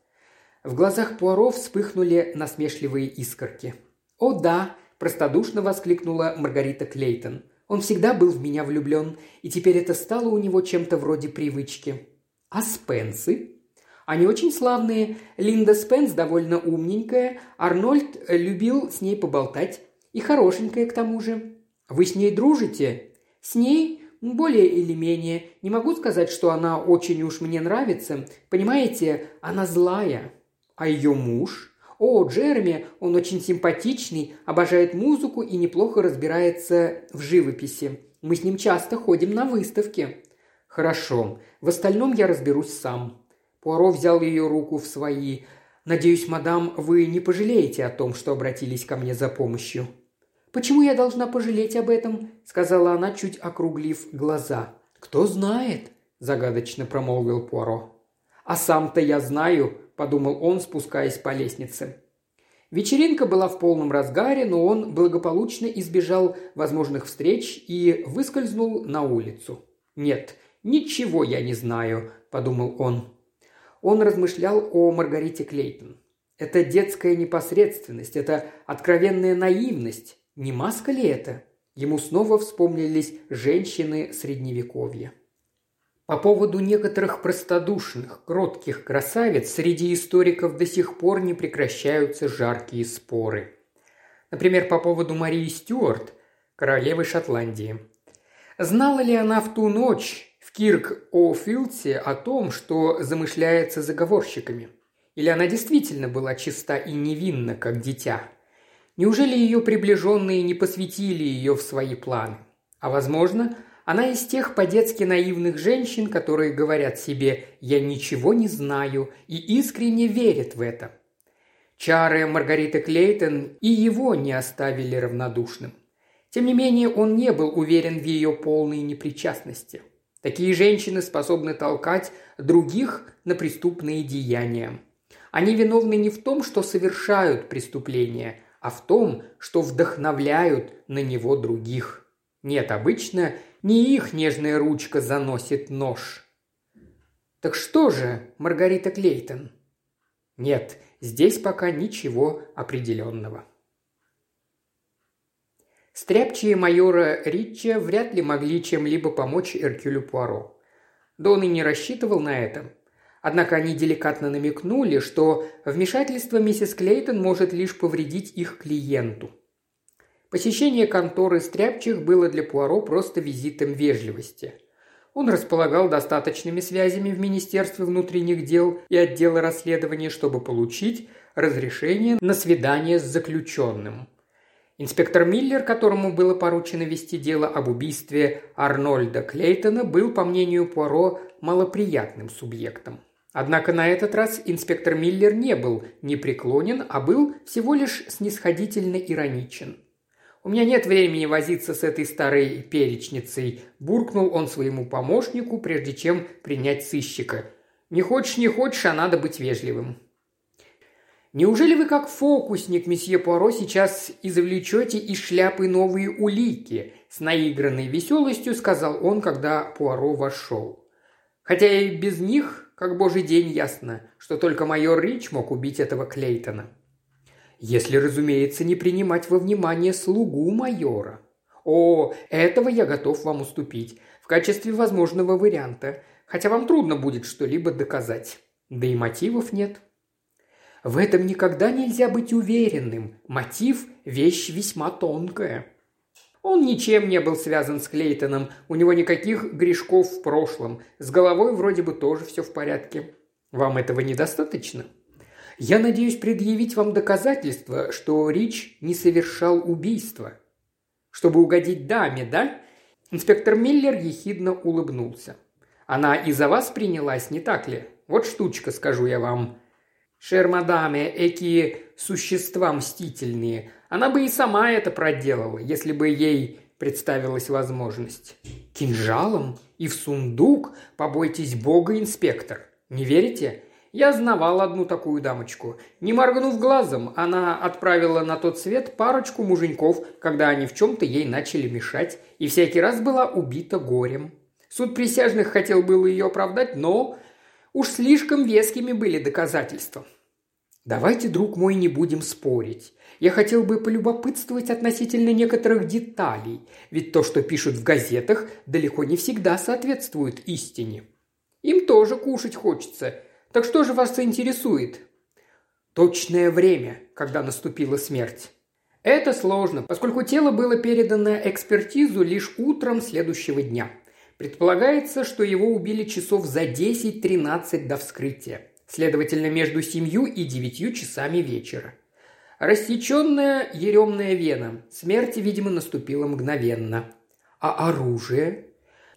В глазах Пуаро вспыхнули насмешливые искорки. «О да!» – простодушно воскликнула Маргарита Клейтон. «Он всегда был в меня влюблен, и теперь это стало у него чем-то вроде привычки». «А Спенсы?» Они очень славные. Линда Спенс довольно умненькая. Арнольд любил с ней поболтать. И хорошенькая к тому же. Вы с ней дружите? С ней? Более или менее. Не могу сказать, что она очень уж мне нравится. Понимаете, она злая. А ее муж? О, Джереми, он очень симпатичный, обожает музыку и неплохо разбирается в живописи. Мы с ним часто ходим на выставки. Хорошо. В остальном я разберусь сам. Пуаро взял ее руку в свои. Надеюсь, мадам, вы не пожалеете о том, что обратились ко мне за помощью. «Почему я должна пожалеть об этом?» – сказала она, чуть округлив глаза. «Кто знает?» – загадочно промолвил Пуаро. «А сам-то я знаю», – подумал он, спускаясь по лестнице. Вечеринка была в полном разгаре, но он благополучно избежал возможных встреч и выскользнул на улицу. «Нет, ничего я не знаю», – подумал он. Он размышлял о Маргарите Клейтон. Это детская непосредственность, это откровенная наивность. Не маска ли это? Ему снова вспомнились женщины Средневековья. По поводу некоторых простодушных, кротких красавиц среди историков до сих пор не прекращаются жаркие споры. Например, по поводу Марии Стюарт, королевы Шотландии. Знала ли она в ту ночь в Кирк-О'Филдсе о том, что замышляется заговорщиками? Или она действительно была чиста и невинна, как дитя? Неужели ее приближенные не посвятили ее в свои планы? А возможно, она из тех по-детски наивных женщин, которые говорят себе «я ничего не знаю» и искренне верят в это. Чары Маргариты Клейтон и его не оставили равнодушным. Тем не менее, он не был уверен в ее полной непричастности. Такие женщины способны толкать других на преступные деяния. Они виновны не в том, что совершают преступления, а в том, что вдохновляют на него других – Нет, обычно не их нежная ручка заносит нож. Так что же, Маргарита Клейтон? Нет, здесь пока ничего определенного. Стряпчие майора Ричча вряд ли могли чем-либо помочь Эркюлю Пуаро. Да он и не рассчитывал на это. Однако они деликатно намекнули, что вмешательство миссис Клейтон может лишь повредить их клиенту. Посещение конторы Стряпчих было для Пуаро просто визитом вежливости. Он располагал достаточными связями в Министерстве внутренних дел и отделе расследования, чтобы получить разрешение на свидание с заключенным. Инспектор Миллер, которому было поручено вести дело об убийстве Арнольда Клейтона, был, по мнению Пуаро, малоприятным субъектом. Однако на этот раз инспектор Миллер не был непреклонен, а был всего лишь снисходительно ироничен. «У меня нет времени возиться с этой старой перечницей», – буркнул он своему помощнику, прежде чем принять сыщика. «Не хочешь, не хочешь, а надо быть вежливым». «Неужели вы, как фокусник, месье Пуаро, сейчас извлечете из шляпы новые улики?» – с наигранной веселостью сказал он, когда Пуаро вошел. «Хотя и без них как божий день ясно, что только майор Рич мог убить этого Клейтона. Если, разумеется, не принимать во внимание слугу майора. О, этого я готов вам уступить в качестве возможного варианта, хотя вам трудно будет что-либо доказать. Да и мотивов нет. В этом никогда нельзя быть уверенным. Мотив – вещь весьма тонкая. Он ничем не был связан с Клейтоном, у него никаких грешков в прошлом, с головой вроде бы тоже все в порядке. Вам этого недостаточно? Я надеюсь предъявить вам доказательства, что Рич не совершал убийства. Чтобы угодить даме, да? Инспектор Миллер ехидно улыбнулся. Она и за вас принялась, не так ли? Вот штучка, скажу я вам. Шермадаме, эки существа мстительные. Она бы и сама это проделала, если бы ей представилась возможность. Кинжалом и в сундук, побойтесь бога, инспектор. Не верите? Я знавал одну такую дамочку. Не моргнув глазом, она отправила на тот свет парочку муженьков, когда они в чем-то ей начали мешать, и всякий раз была убита горем. Суд присяжных хотел было ее оправдать, но уж слишком вескими были доказательства. Давайте, друг мой, не будем спорить. Я хотел бы полюбопытствовать относительно некоторых деталей, ведь то, что пишут в газетах, далеко не всегда соответствует истине. Им тоже кушать хочется. Так что же вас интересует? Точное время, когда наступила смерть. Это сложно, поскольку тело было передано экспертизу лишь утром следующего дня. Предполагается, что его убили часов за 10-13 до вскрытия. Следовательно, между семью и девятью часами вечера – Рассеченная еремная вена. Смерть, видимо, наступила мгновенно. А оружие?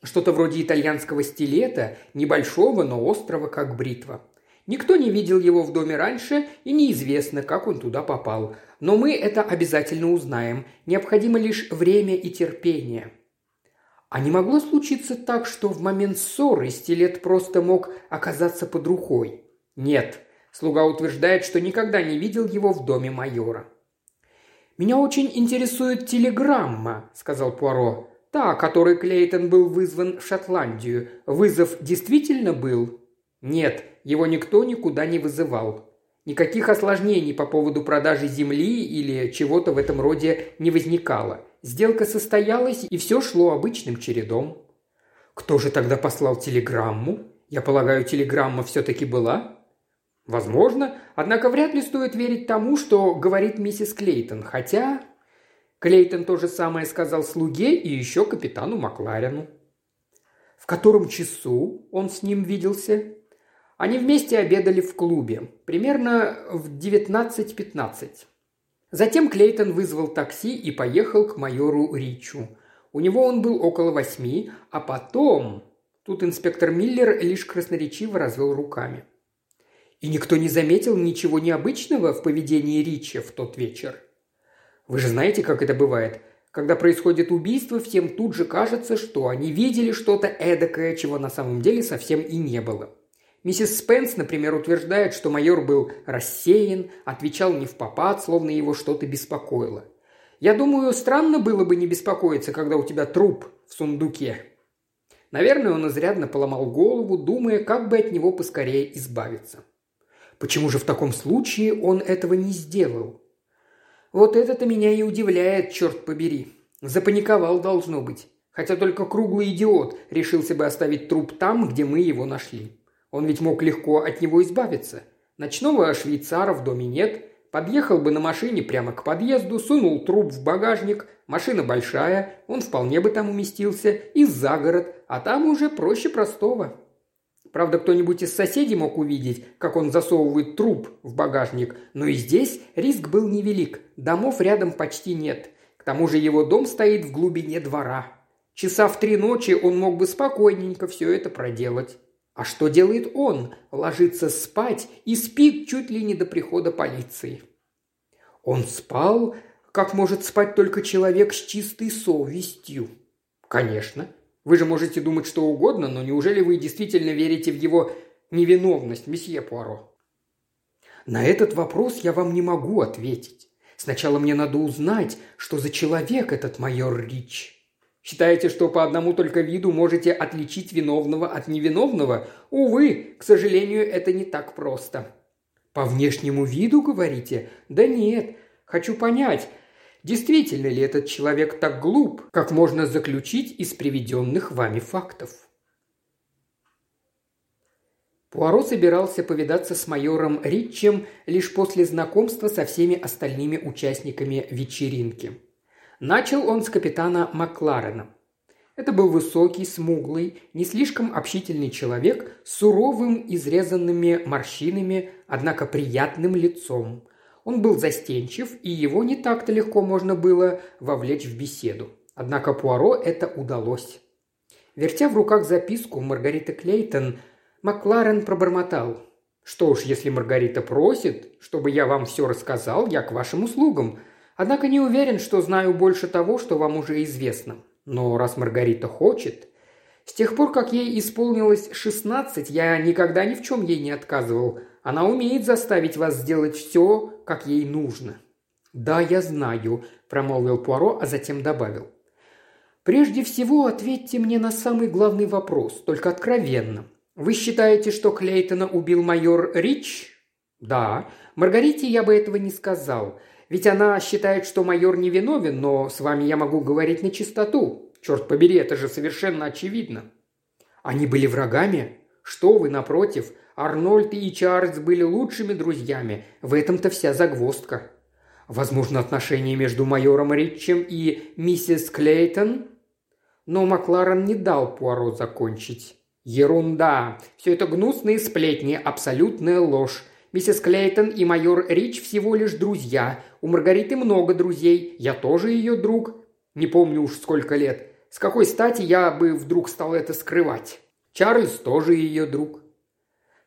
Что-то вроде итальянского стилета, небольшого, но острого, как бритва. Никто не видел его в доме раньше, и неизвестно, как он туда попал. Но мы это обязательно узнаем. Необходимо лишь время и терпение. А не могло случиться так, что в момент ссоры стилет просто мог оказаться под рукой? Нет, Слуга утверждает, что никогда не видел его в доме майора. «Меня очень интересует телеграмма», – сказал Пуаро. «Та, которой Клейтон был вызван в Шотландию. Вызов действительно был?» «Нет, его никто никуда не вызывал. Никаких осложнений по поводу продажи земли или чего-то в этом роде не возникало. Сделка состоялась, и все шло обычным чередом». «Кто же тогда послал телеграмму? Я полагаю, телеграмма все-таки была?» Возможно, однако вряд ли стоит верить тому, что говорит миссис Клейтон, хотя... Клейтон то же самое сказал слуге и еще капитану Макларену. В котором часу он с ним виделся? Они вместе обедали в клубе, примерно в 19.15. Затем Клейтон вызвал такси и поехал к майору Ричу. У него он был около восьми, а потом... Тут инспектор Миллер лишь красноречиво развел руками – и никто не заметил ничего необычного в поведении Рича в тот вечер. Вы же знаете, как это бывает. Когда происходит убийство, всем тут же кажется, что они видели что-то эдакое, чего на самом деле совсем и не было. Миссис Спенс, например, утверждает, что майор был рассеян, отвечал не в попад, словно его что-то беспокоило. Я думаю, странно было бы не беспокоиться, когда у тебя труп в сундуке». Наверное, он изрядно поломал голову, думая, как бы от него поскорее избавиться. Почему же в таком случае он этого не сделал? Вот это-то меня и удивляет, черт побери. Запаниковал, должно быть. Хотя только круглый идиот решился бы оставить труп там, где мы его нашли. Он ведь мог легко от него избавиться. Ночного швейцара в доме нет. Подъехал бы на машине прямо к подъезду, сунул труп в багажник, машина большая, он вполне бы там уместился, и за город, а там уже проще простого. Правда, кто-нибудь из соседей мог увидеть, как он засовывает труп в багажник, но и здесь риск был невелик, домов рядом почти нет. К тому же его дом стоит в глубине двора. Часа в три ночи он мог бы спокойненько все это проделать. А что делает он? Ложится спать и спит чуть ли не до прихода полиции. Он спал, как может спать только человек с чистой совестью. Конечно. Вы же можете думать что угодно, но неужели вы действительно верите в его невиновность, месье Пуаро? На этот вопрос я вам не могу ответить. Сначала мне надо узнать, что за человек этот майор Рич. Считаете, что по одному только виду можете отличить виновного от невиновного? Увы, к сожалению, это не так просто. По внешнему виду, говорите? Да нет. Хочу понять, действительно ли этот человек так глуп, как можно заключить из приведенных вами фактов. Пуаро собирался повидаться с майором Ритчем лишь после знакомства со всеми остальными участниками вечеринки – Начал он с капитана Макларена. Это был высокий, смуглый, не слишком общительный человек с суровым, изрезанными морщинами, однако приятным лицом. Он был застенчив, и его не так-то легко можно было вовлечь в беседу. Однако Пуаро это удалось. Вертя в руках записку Маргариты Клейтон, Макларен пробормотал. «Что ж, если Маргарита просит, чтобы я вам все рассказал, я к вашим услугам. Однако не уверен, что знаю больше того, что вам уже известно. Но раз Маргарита хочет... С тех пор, как ей исполнилось шестнадцать, я никогда ни в чем ей не отказывал. Она умеет заставить вас сделать все, как ей нужно». «Да, я знаю», – промолвил Пуаро, а затем добавил. «Прежде всего ответьте мне на самый главный вопрос, только откровенно. Вы считаете, что Клейтона убил майор Рич?» «Да. Маргарите я бы этого не сказал. Ведь она считает, что майор невиновен, но с вами я могу говорить на чистоту. Черт побери, это же совершенно очевидно. Они были врагами? Что вы, напротив, Арнольд и Чарльз были лучшими друзьями. В этом-то вся загвоздка. Возможно, отношения между майором Ритчем и миссис Клейтон? Но Макларен не дал Пуаро закончить. Ерунда. Все это гнусные сплетни, абсолютная ложь. Миссис Клейтон и майор Рич всего лишь друзья. У Маргариты много друзей. Я тоже ее друг. Не помню уж сколько лет. С какой стати я бы вдруг стал это скрывать? Чарльз тоже ее друг.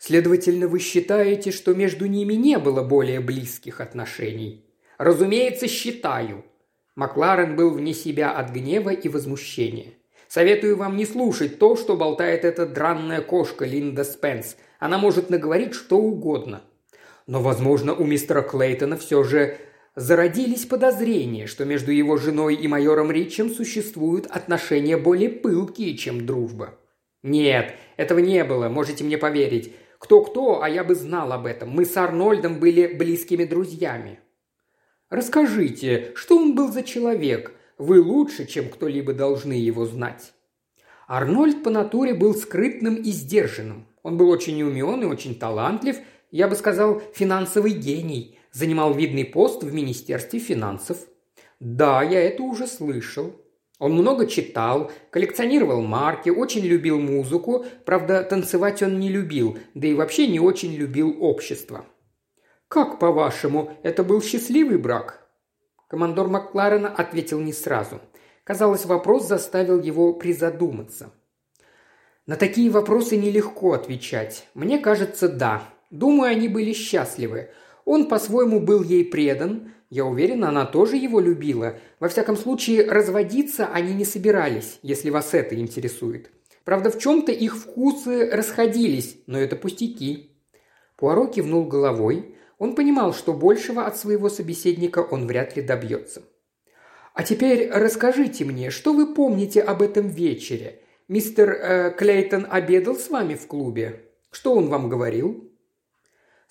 Следовательно, вы считаете, что между ними не было более близких отношений? Разумеется, считаю. Макларен был вне себя от гнева и возмущения. Советую вам не слушать то, что болтает эта дранная кошка Линда Спенс. Она может наговорить что угодно. Но, возможно, у мистера Клейтона все же зародились подозрения, что между его женой и майором Ричем существуют отношения более пылкие, чем дружба. Нет, этого не было, можете мне поверить. Кто-кто, а я бы знал об этом. Мы с Арнольдом были близкими друзьями. Расскажите, что он был за человек? Вы лучше, чем кто-либо должны его знать. Арнольд по натуре был скрытным и сдержанным. Он был очень умен и очень талантлив, я бы сказал, финансовый гений, занимал видный пост в Министерстве финансов. Да, я это уже слышал. Он много читал, коллекционировал марки, очень любил музыку, правда, танцевать он не любил, да и вообще не очень любил общество. «Как, по-вашему, это был счастливый брак?» Командор Макларена ответил не сразу. Казалось, вопрос заставил его призадуматься. На такие вопросы нелегко отвечать. Мне кажется, да. Думаю, они были счастливы. Он по-своему был ей предан. Я уверена, она тоже его любила. Во всяком случае, разводиться они не собирались, если вас это интересует. Правда, в чем-то их вкусы расходились, но это пустяки. Пуаро кивнул головой. Он понимал, что большего от своего собеседника он вряд ли добьется. «А теперь расскажите мне, что вы помните об этом вечере? Мистер э, Клейтон обедал с вами в клубе? Что он вам говорил?»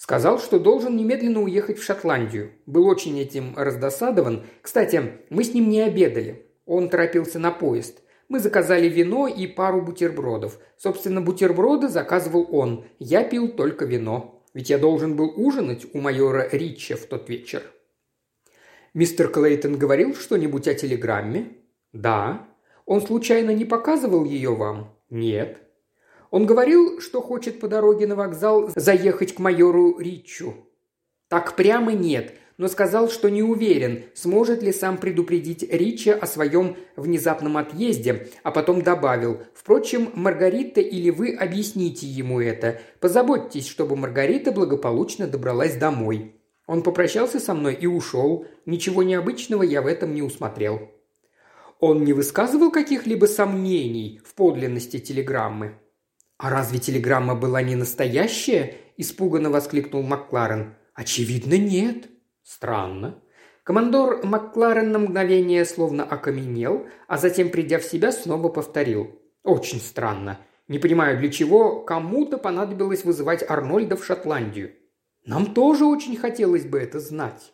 Сказал, что должен немедленно уехать в Шотландию. Был очень этим раздосадован. Кстати, мы с ним не обедали. Он торопился на поезд. Мы заказали вино и пару бутербродов. Собственно, бутерброды заказывал он. Я пил только вино. Ведь я должен был ужинать у майора Рича в тот вечер. Мистер Клейтон говорил что-нибудь о телеграмме? Да. Он случайно не показывал ее вам? Нет. Он говорил, что хочет по дороге на вокзал заехать к майору Ричу. Так прямо нет, но сказал, что не уверен, сможет ли сам предупредить Рича о своем внезапном отъезде, а потом добавил, впрочем, Маргарита или вы объясните ему это. Позаботьтесь, чтобы Маргарита благополучно добралась домой. Он попрощался со мной и ушел. Ничего необычного я в этом не усмотрел. Он не высказывал каких-либо сомнений в подлинности телеграммы. «А разве телеграмма была не настоящая?» – испуганно воскликнул Макларен. «Очевидно, нет». «Странно». Командор Макларен на мгновение словно окаменел, а затем, придя в себя, снова повторил. «Очень странно. Не понимаю, для чего кому-то понадобилось вызывать Арнольда в Шотландию. Нам тоже очень хотелось бы это знать».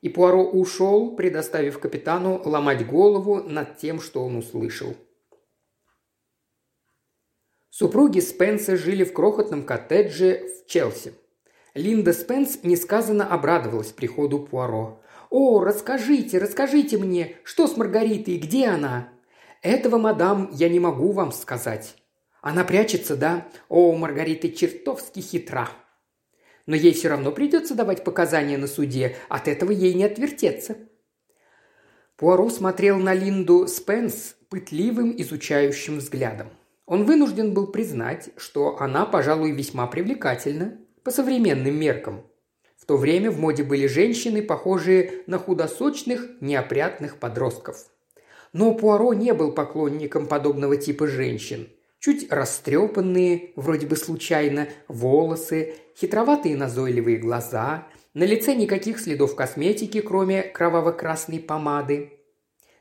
И Пуаро ушел, предоставив капитану ломать голову над тем, что он услышал. Супруги Спенса жили в крохотном коттедже в Челси. Линда Спенс несказанно обрадовалась приходу Пуаро. «О, расскажите, расскажите мне, что с Маргаритой, где она?» «Этого, мадам, я не могу вам сказать». «Она прячется, да? О, Маргарита чертовски хитра». «Но ей все равно придется давать показания на суде, от этого ей не отвертеться». Пуаро смотрел на Линду Спенс пытливым изучающим взглядом. Он вынужден был признать, что она, пожалуй, весьма привлекательна по современным меркам. В то время в моде были женщины, похожие на худосочных, неопрятных подростков. Но Пуаро не был поклонником подобного типа женщин. Чуть растрепанные, вроде бы случайно, волосы, хитроватые назойливые глаза, на лице никаких следов косметики, кроме кроваво-красной помады.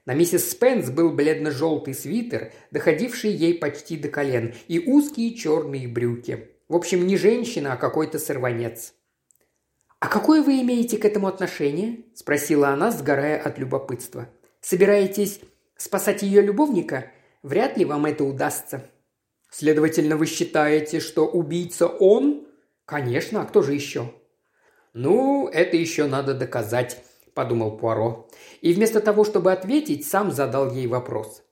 На миссис Спенс был бледно-желтый свитер, доходивший ей почти до колен, и узкие черные брюки. В общем, не женщина, а какой-то сорванец. «А какое вы имеете к этому отношение?» – спросила она, сгорая от любопытства. «Собираетесь спасать ее любовника? Вряд ли вам это удастся». «Следовательно, вы считаете, что убийца он?» «Конечно, а кто же еще?» «Ну, это еще надо доказать», – подумал Пуаро. И вместо того, чтобы ответить, сам задал ей вопрос.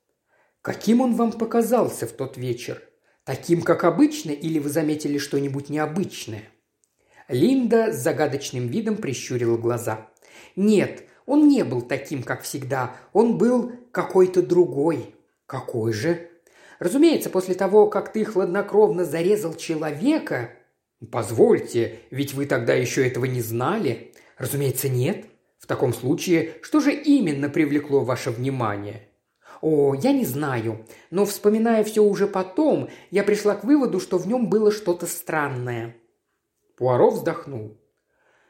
«Каким он вам показался в тот вечер? Таким, как обычно, или вы заметили что-нибудь необычное?» Линда с загадочным видом прищурила глаза. «Нет, он не был таким, как всегда. Он был какой-то другой». «Какой же?» «Разумеется, после того, как ты хладнокровно зарезал человека...» «Позвольте, ведь вы тогда еще этого не знали?» «Разумеется, нет. В таком случае, что же именно привлекло ваше внимание? О, я не знаю, но вспоминая все уже потом, я пришла к выводу, что в нем было что-то странное. Пуаро вздохнул.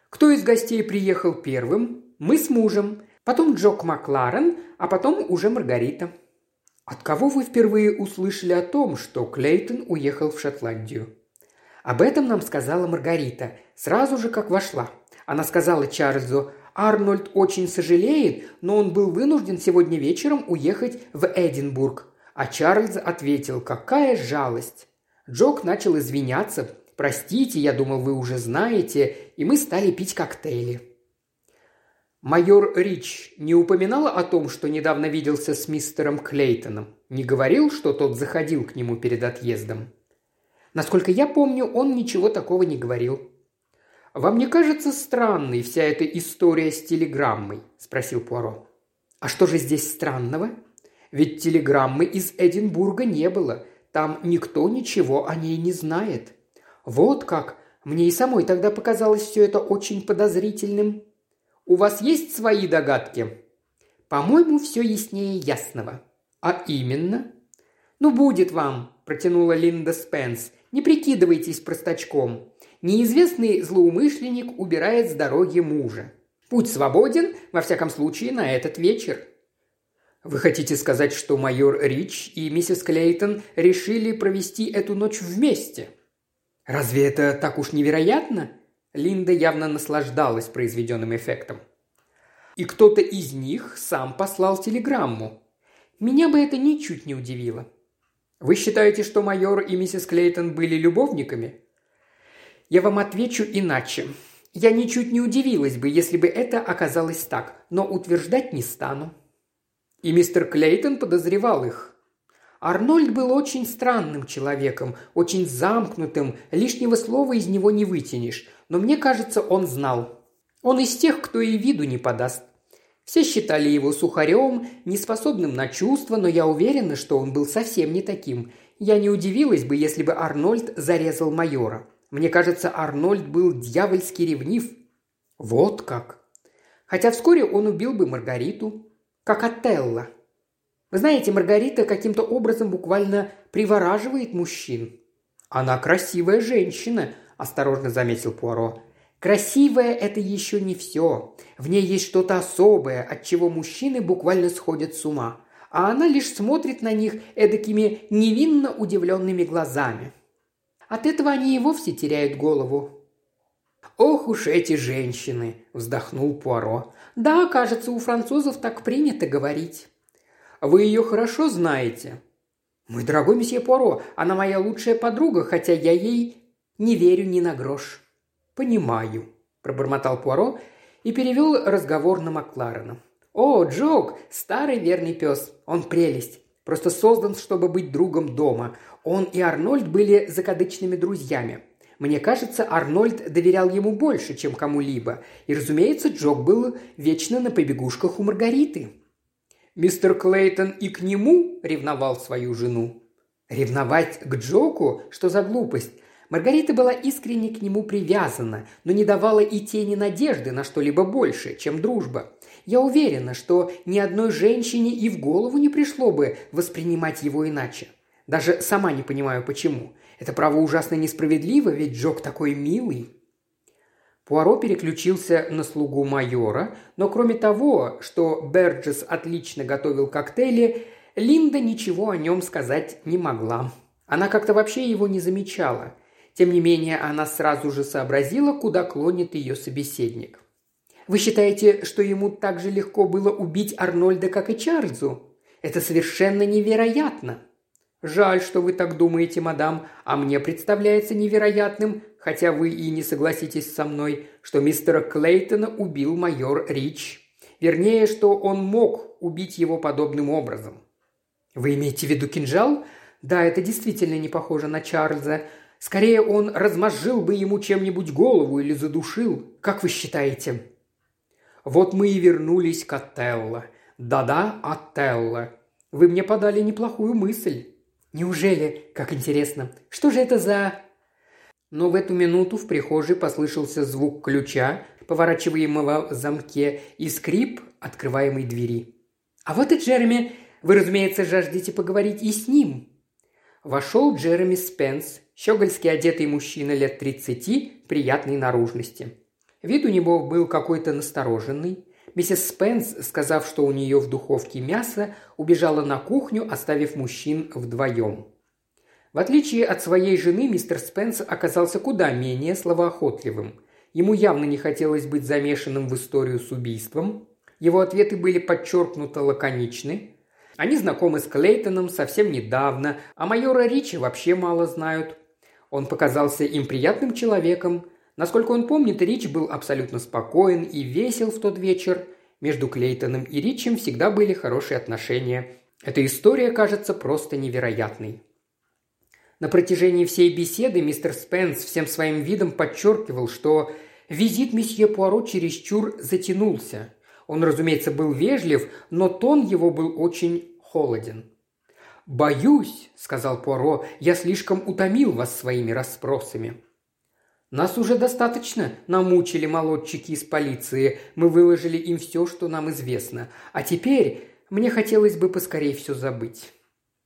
Кто из гостей приехал первым? Мы с мужем. Потом Джок Макларен, а потом уже Маргарита. От кого вы впервые услышали о том, что Клейтон уехал в Шотландию? Об этом нам сказала Маргарита, сразу же как вошла. Она сказала Чарльзу, Арнольд очень сожалеет, но он был вынужден сегодня вечером уехать в Эдинбург. А Чарльз ответил, какая жалость. Джок начал извиняться. «Простите, я думал, вы уже знаете», и мы стали пить коктейли. Майор Рич не упоминал о том, что недавно виделся с мистером Клейтоном? Не говорил, что тот заходил к нему перед отъездом? Насколько я помню, он ничего такого не говорил. «Вам не кажется странной вся эта история с телеграммой?» – спросил Пуаро. «А что же здесь странного? Ведь телеграммы из Эдинбурга не было. Там никто ничего о ней не знает. Вот как. Мне и самой тогда показалось все это очень подозрительным. У вас есть свои догадки?» «По-моему, все яснее ясного». «А именно?» «Ну, будет вам», – протянула Линда Спенс. «Не прикидывайтесь простачком. Неизвестный злоумышленник убирает с дороги мужа. Путь свободен, во всяком случае, на этот вечер». «Вы хотите сказать, что майор Рич и миссис Клейтон решили провести эту ночь вместе?» «Разве это так уж невероятно?» Линда явно наслаждалась произведенным эффектом. «И кто-то из них сам послал телеграмму. Меня бы это ничуть не удивило. Вы считаете, что майор и миссис Клейтон были любовниками?» «Я вам отвечу иначе. Я ничуть не удивилась бы, если бы это оказалось так, но утверждать не стану». И мистер Клейтон подозревал их. Арнольд был очень странным человеком, очень замкнутым, лишнего слова из него не вытянешь, но мне кажется, он знал. Он из тех, кто и виду не подаст. Все считали его сухарем, неспособным на чувства, но я уверена, что он был совсем не таким. Я не удивилась бы, если бы Арнольд зарезал майора. Мне кажется, Арнольд был дьявольски ревнив. Вот как. Хотя вскоре он убил бы Маргариту, как Отелло. Вы знаете, Маргарита каким-то образом буквально привораживает мужчин. Она красивая женщина, осторожно заметил Пуаро. Красивая – это еще не все. В ней есть что-то особое, от чего мужчины буквально сходят с ума. А она лишь смотрит на них эдакими невинно удивленными глазами. От этого они и вовсе теряют голову. «Ох уж эти женщины!» – вздохнул Пуаро. «Да, кажется, у французов так принято говорить». «Вы ее хорошо знаете?» «Мой дорогой месье Пуаро, она моя лучшая подруга, хотя я ей не верю ни на грош». «Понимаю», – пробормотал Пуаро и перевел разговор на Макларена. «О, Джок, старый верный пес, он прелесть. Просто создан, чтобы быть другом дома. Он и Арнольд были закадычными друзьями. Мне кажется, Арнольд доверял ему больше, чем кому-либо. И, разумеется, Джок был вечно на побегушках у Маргариты. Мистер Клейтон и к нему ревновал свою жену. Ревновать к Джоку? Что за глупость? Маргарита была искренне к нему привязана, но не давала и тени надежды на что-либо большее, чем дружба. Я уверена, что ни одной женщине и в голову не пришло бы воспринимать его иначе. Даже сама не понимаю, почему. Это право ужасно несправедливо, ведь Джок такой милый». Пуаро переключился на слугу майора, но кроме того, что Берджес отлично готовил коктейли, Линда ничего о нем сказать не могла. Она как-то вообще его не замечала. Тем не менее, она сразу же сообразила, куда клонит ее собеседник. «Вы считаете, что ему так же легко было убить Арнольда, как и Чарльзу? Это совершенно невероятно!» «Жаль, что вы так думаете, мадам, а мне представляется невероятным, хотя вы и не согласитесь со мной, что мистера Клейтона убил майор Рич. Вернее, что он мог убить его подобным образом». «Вы имеете в виду кинжал?» «Да, это действительно не похоже на Чарльза. Скорее, он размозжил бы ему чем-нибудь голову или задушил. Как вы считаете?» «Вот мы и вернулись к Отелло. Да-да, Отелло. Вы мне подали неплохую мысль. Неужели? Как интересно. Что же это за...» Но в эту минуту в прихожей послышался звук ключа, поворачиваемого в замке, и скрип открываемой двери. «А вот и Джереми. Вы, разумеется, жаждете поговорить и с ним». Вошел Джереми Спенс, щегольски одетый мужчина лет тридцати, приятной наружности. Вид у него был какой-то настороженный. Миссис Спенс, сказав, что у нее в духовке мясо, убежала на кухню, оставив мужчин вдвоем. В отличие от своей жены, мистер Спенс оказался куда менее словоохотливым. Ему явно не хотелось быть замешанным в историю с убийством. Его ответы были подчеркнуто лаконичны. Они знакомы с Клейтоном совсем недавно, а майора Ричи вообще мало знают. Он показался им приятным человеком, Насколько он помнит, Рич был абсолютно спокоен и весел в тот вечер. Между Клейтоном и Ричем всегда были хорошие отношения. Эта история кажется просто невероятной. На протяжении всей беседы мистер Спенс всем своим видом подчеркивал, что визит месье Пуаро чересчур затянулся. Он, разумеется, был вежлив, но тон его был очень холоден. «Боюсь», — сказал Пуаро, — «я слишком утомил вас своими расспросами». Нас уже достаточно намучили молодчики из полиции. Мы выложили им все, что нам известно. А теперь мне хотелось бы поскорее все забыть.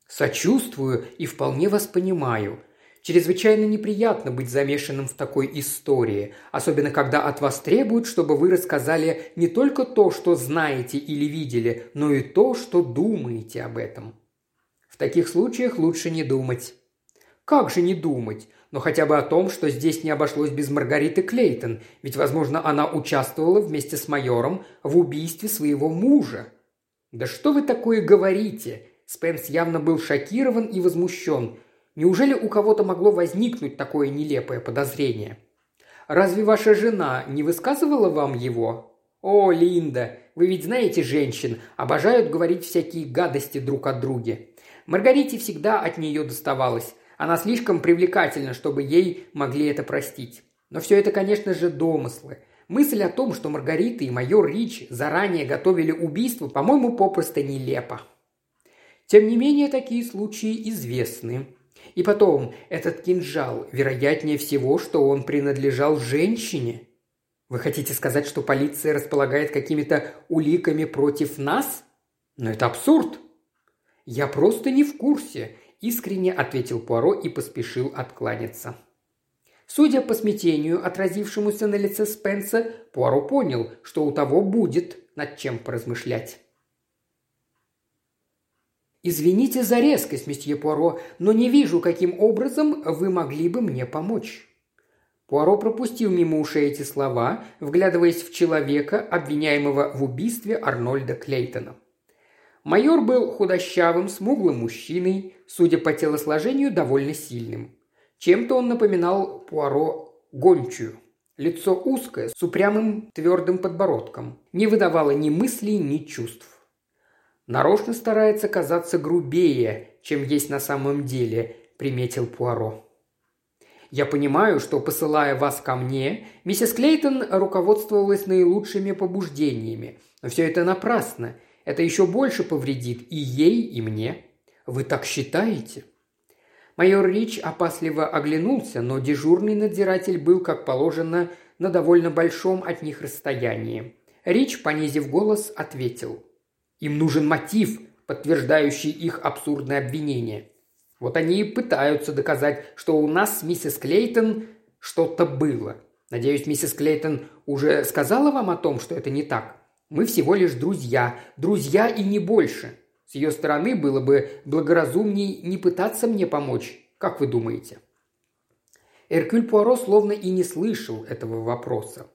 Сочувствую и вполне вас понимаю. Чрезвычайно неприятно быть замешанным в такой истории, особенно когда от вас требуют, чтобы вы рассказали не только то, что знаете или видели, но и то, что думаете об этом. В таких случаях лучше не думать. Как же не думать? Но хотя бы о том, что здесь не обошлось без Маргариты Клейтон, ведь, возможно, она участвовала вместе с майором в убийстве своего мужа. «Да что вы такое говорите?» Спенс явно был шокирован и возмущен. Неужели у кого-то могло возникнуть такое нелепое подозрение? Разве ваша жена не высказывала вам его? О, Линда, вы ведь знаете женщин, обожают говорить всякие гадости друг от друга. Маргарите всегда от нее доставалось. Она слишком привлекательна, чтобы ей могли это простить. Но все это, конечно же, домыслы. Мысль о том, что Маргарита и майор Рич заранее готовили убийство, по-моему, попросту нелепа. Тем не менее, такие случаи известны. И потом, этот кинжал, вероятнее всего, что он принадлежал женщине. Вы хотите сказать, что полиция располагает какими-то уликами против нас? Но это абсурд. Я просто не в курсе, искренне ответил Пуаро и поспешил откланяться. Судя по смятению, отразившемуся на лице Спенса, Пуаро понял, что у того будет над чем поразмышлять. «Извините за резкость, месье Пуаро, но не вижу, каким образом вы могли бы мне помочь». Пуаро пропустил мимо ушей эти слова, вглядываясь в человека, обвиняемого в убийстве Арнольда Клейтона. Майор был худощавым, смуглым мужчиной, судя по телосложению, довольно сильным. Чем-то он напоминал Пуаро гончую. Лицо узкое, с упрямым твердым подбородком. Не выдавало ни мыслей, ни чувств. Нарочно старается казаться грубее, чем есть на самом деле», – приметил Пуаро. «Я понимаю, что, посылая вас ко мне, миссис Клейтон руководствовалась наилучшими побуждениями. Но все это напрасно. Это еще больше повредит и ей, и мне. Вы так считаете?» Майор Рич опасливо оглянулся, но дежурный надзиратель был, как положено, на довольно большом от них расстоянии. Рич, понизив голос, ответил – им нужен мотив, подтверждающий их абсурдное обвинение. Вот они и пытаются доказать, что у нас с миссис Клейтон что-то было. Надеюсь, миссис Клейтон уже сказала вам о том, что это не так. Мы всего лишь друзья, друзья и не больше. С ее стороны было бы благоразумней не пытаться мне помочь. Как вы думаете?» Эркюль Пуаро словно и не слышал этого вопроса.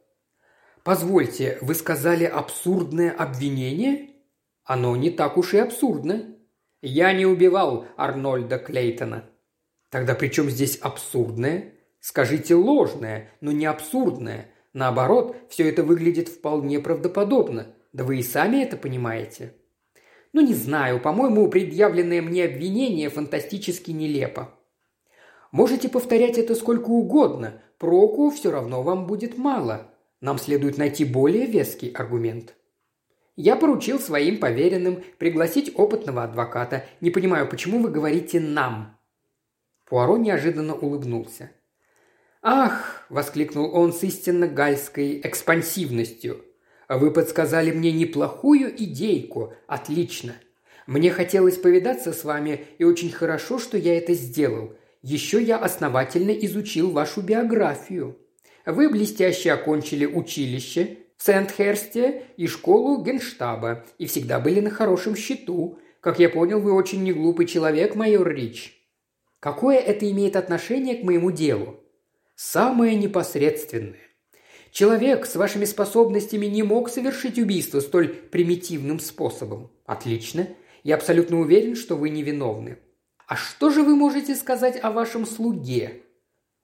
«Позвольте, вы сказали абсурдное обвинение?» Оно не так уж и абсурдно. Я не убивал Арнольда Клейтона. Тогда при чем здесь абсурдное? Скажите ложное, но не абсурдное. Наоборот, все это выглядит вполне правдоподобно. Да вы и сами это понимаете. Ну, не знаю, по-моему, предъявленное мне обвинение фантастически нелепо. Можете повторять это сколько угодно, проку все равно вам будет мало. Нам следует найти более веский аргумент. Я поручил своим поверенным пригласить опытного адвоката. Не понимаю, почему вы говорите «нам»?» Пуаро неожиданно улыбнулся. «Ах!» – воскликнул он с истинно гальской экспансивностью. «Вы подсказали мне неплохую идейку. Отлично. Мне хотелось повидаться с вами, и очень хорошо, что я это сделал. Еще я основательно изучил вашу биографию. Вы блестяще окончили училище, в Сент-Херсте и школу генштаба, и всегда были на хорошем счету. Как я понял, вы очень неглупый человек, майор Рич. Какое это имеет отношение к моему делу? Самое непосредственное. Человек с вашими способностями не мог совершить убийство столь примитивным способом. Отлично. Я абсолютно уверен, что вы невиновны. А что же вы можете сказать о вашем слуге?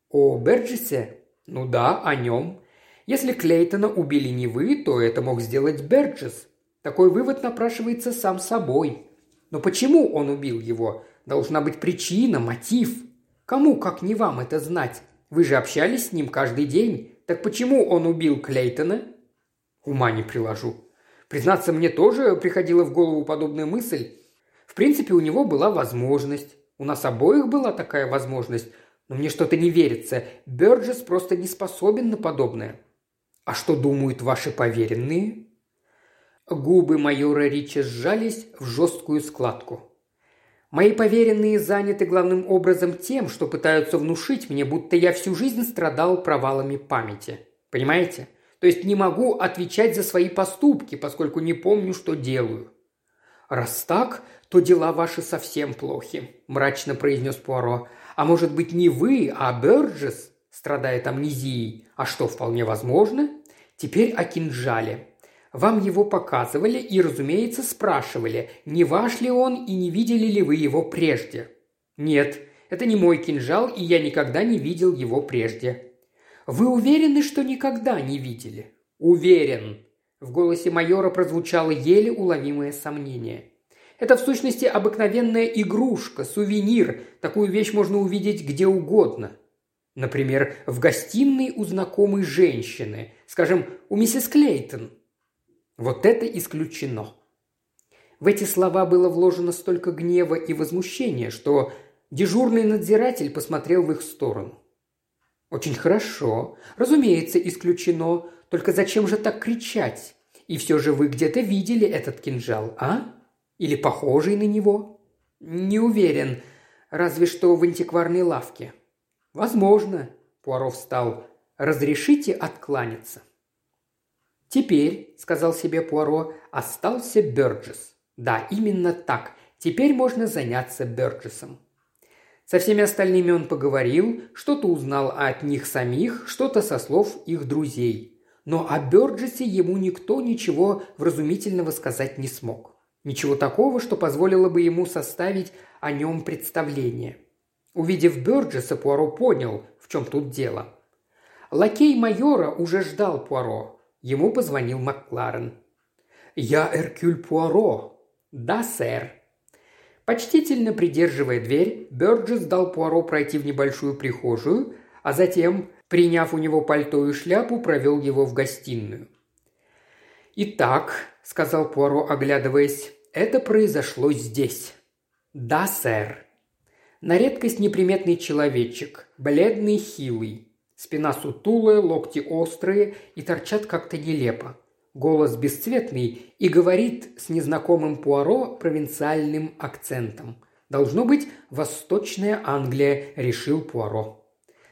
О Берджесе? Ну да, о нем. Если Клейтона убили не вы, то это мог сделать Берджес. Такой вывод напрашивается сам собой. Но почему он убил его? Должна быть причина, мотив. Кому, как не вам, это знать? Вы же общались с ним каждый день. Так почему он убил Клейтона? Ума не приложу. Признаться, мне тоже приходила в голову подобная мысль. В принципе, у него была возможность. У нас обоих была такая возможность. Но мне что-то не верится. Бёрджес просто не способен на подобное. «А что думают ваши поверенные?» Губы майора Рича сжались в жесткую складку. Мои поверенные заняты главным образом тем, что пытаются внушить мне, будто я всю жизнь страдал провалами памяти. Понимаете? То есть не могу отвечать за свои поступки, поскольку не помню, что делаю. Раз так, то дела ваши совсем плохи», – мрачно произнес Пуаро. «А может быть, не вы, а Бёрджес страдает амнезией? А что, вполне возможно? Теперь о кинжале. Вам его показывали и, разумеется, спрашивали, не ваш ли он и не видели ли вы его прежде. Нет, это не мой кинжал, и я никогда не видел его прежде. Вы уверены, что никогда не видели? Уверен. В голосе майора прозвучало еле уловимое сомнение. Это в сущности обыкновенная игрушка, сувенир. Такую вещь можно увидеть где угодно. Например, в гостиной у знакомой женщины, скажем, у миссис Клейтон – вот это исключено. В эти слова было вложено столько гнева и возмущения, что дежурный надзиратель посмотрел в их сторону. «Очень хорошо. Разумеется, исключено. Только зачем же так кричать? И все же вы где-то видели этот кинжал, а? Или похожий на него?» «Не уверен. Разве что в антикварной лавке». «Возможно», – Пуаров встал. «Разрешите откланяться». «Теперь», – сказал себе Пуаро, – «остался Бёрджес». Да, именно так. Теперь можно заняться Бёрджесом. Со всеми остальными он поговорил, что-то узнал от них самих, что-то со слов их друзей. Но о Бёрджесе ему никто ничего вразумительного сказать не смог. Ничего такого, что позволило бы ему составить о нем представление. Увидев Бёрджеса, Пуаро понял, в чем тут дело. Лакей майора уже ждал Пуаро, Ему позвонил Макларен. «Я Эркюль Пуаро». «Да, сэр». Почтительно придерживая дверь, Бёрджес дал Пуаро пройти в небольшую прихожую, а затем, приняв у него пальто и шляпу, провел его в гостиную. «Итак», — сказал Пуаро, оглядываясь, — «это произошло здесь». «Да, сэр». На редкость неприметный человечек, бледный, хилый. Спина сутулая, локти острые и торчат как-то нелепо. Голос бесцветный и говорит с незнакомым Пуаро провинциальным акцентом. Должно быть, Восточная Англия, решил Пуаро.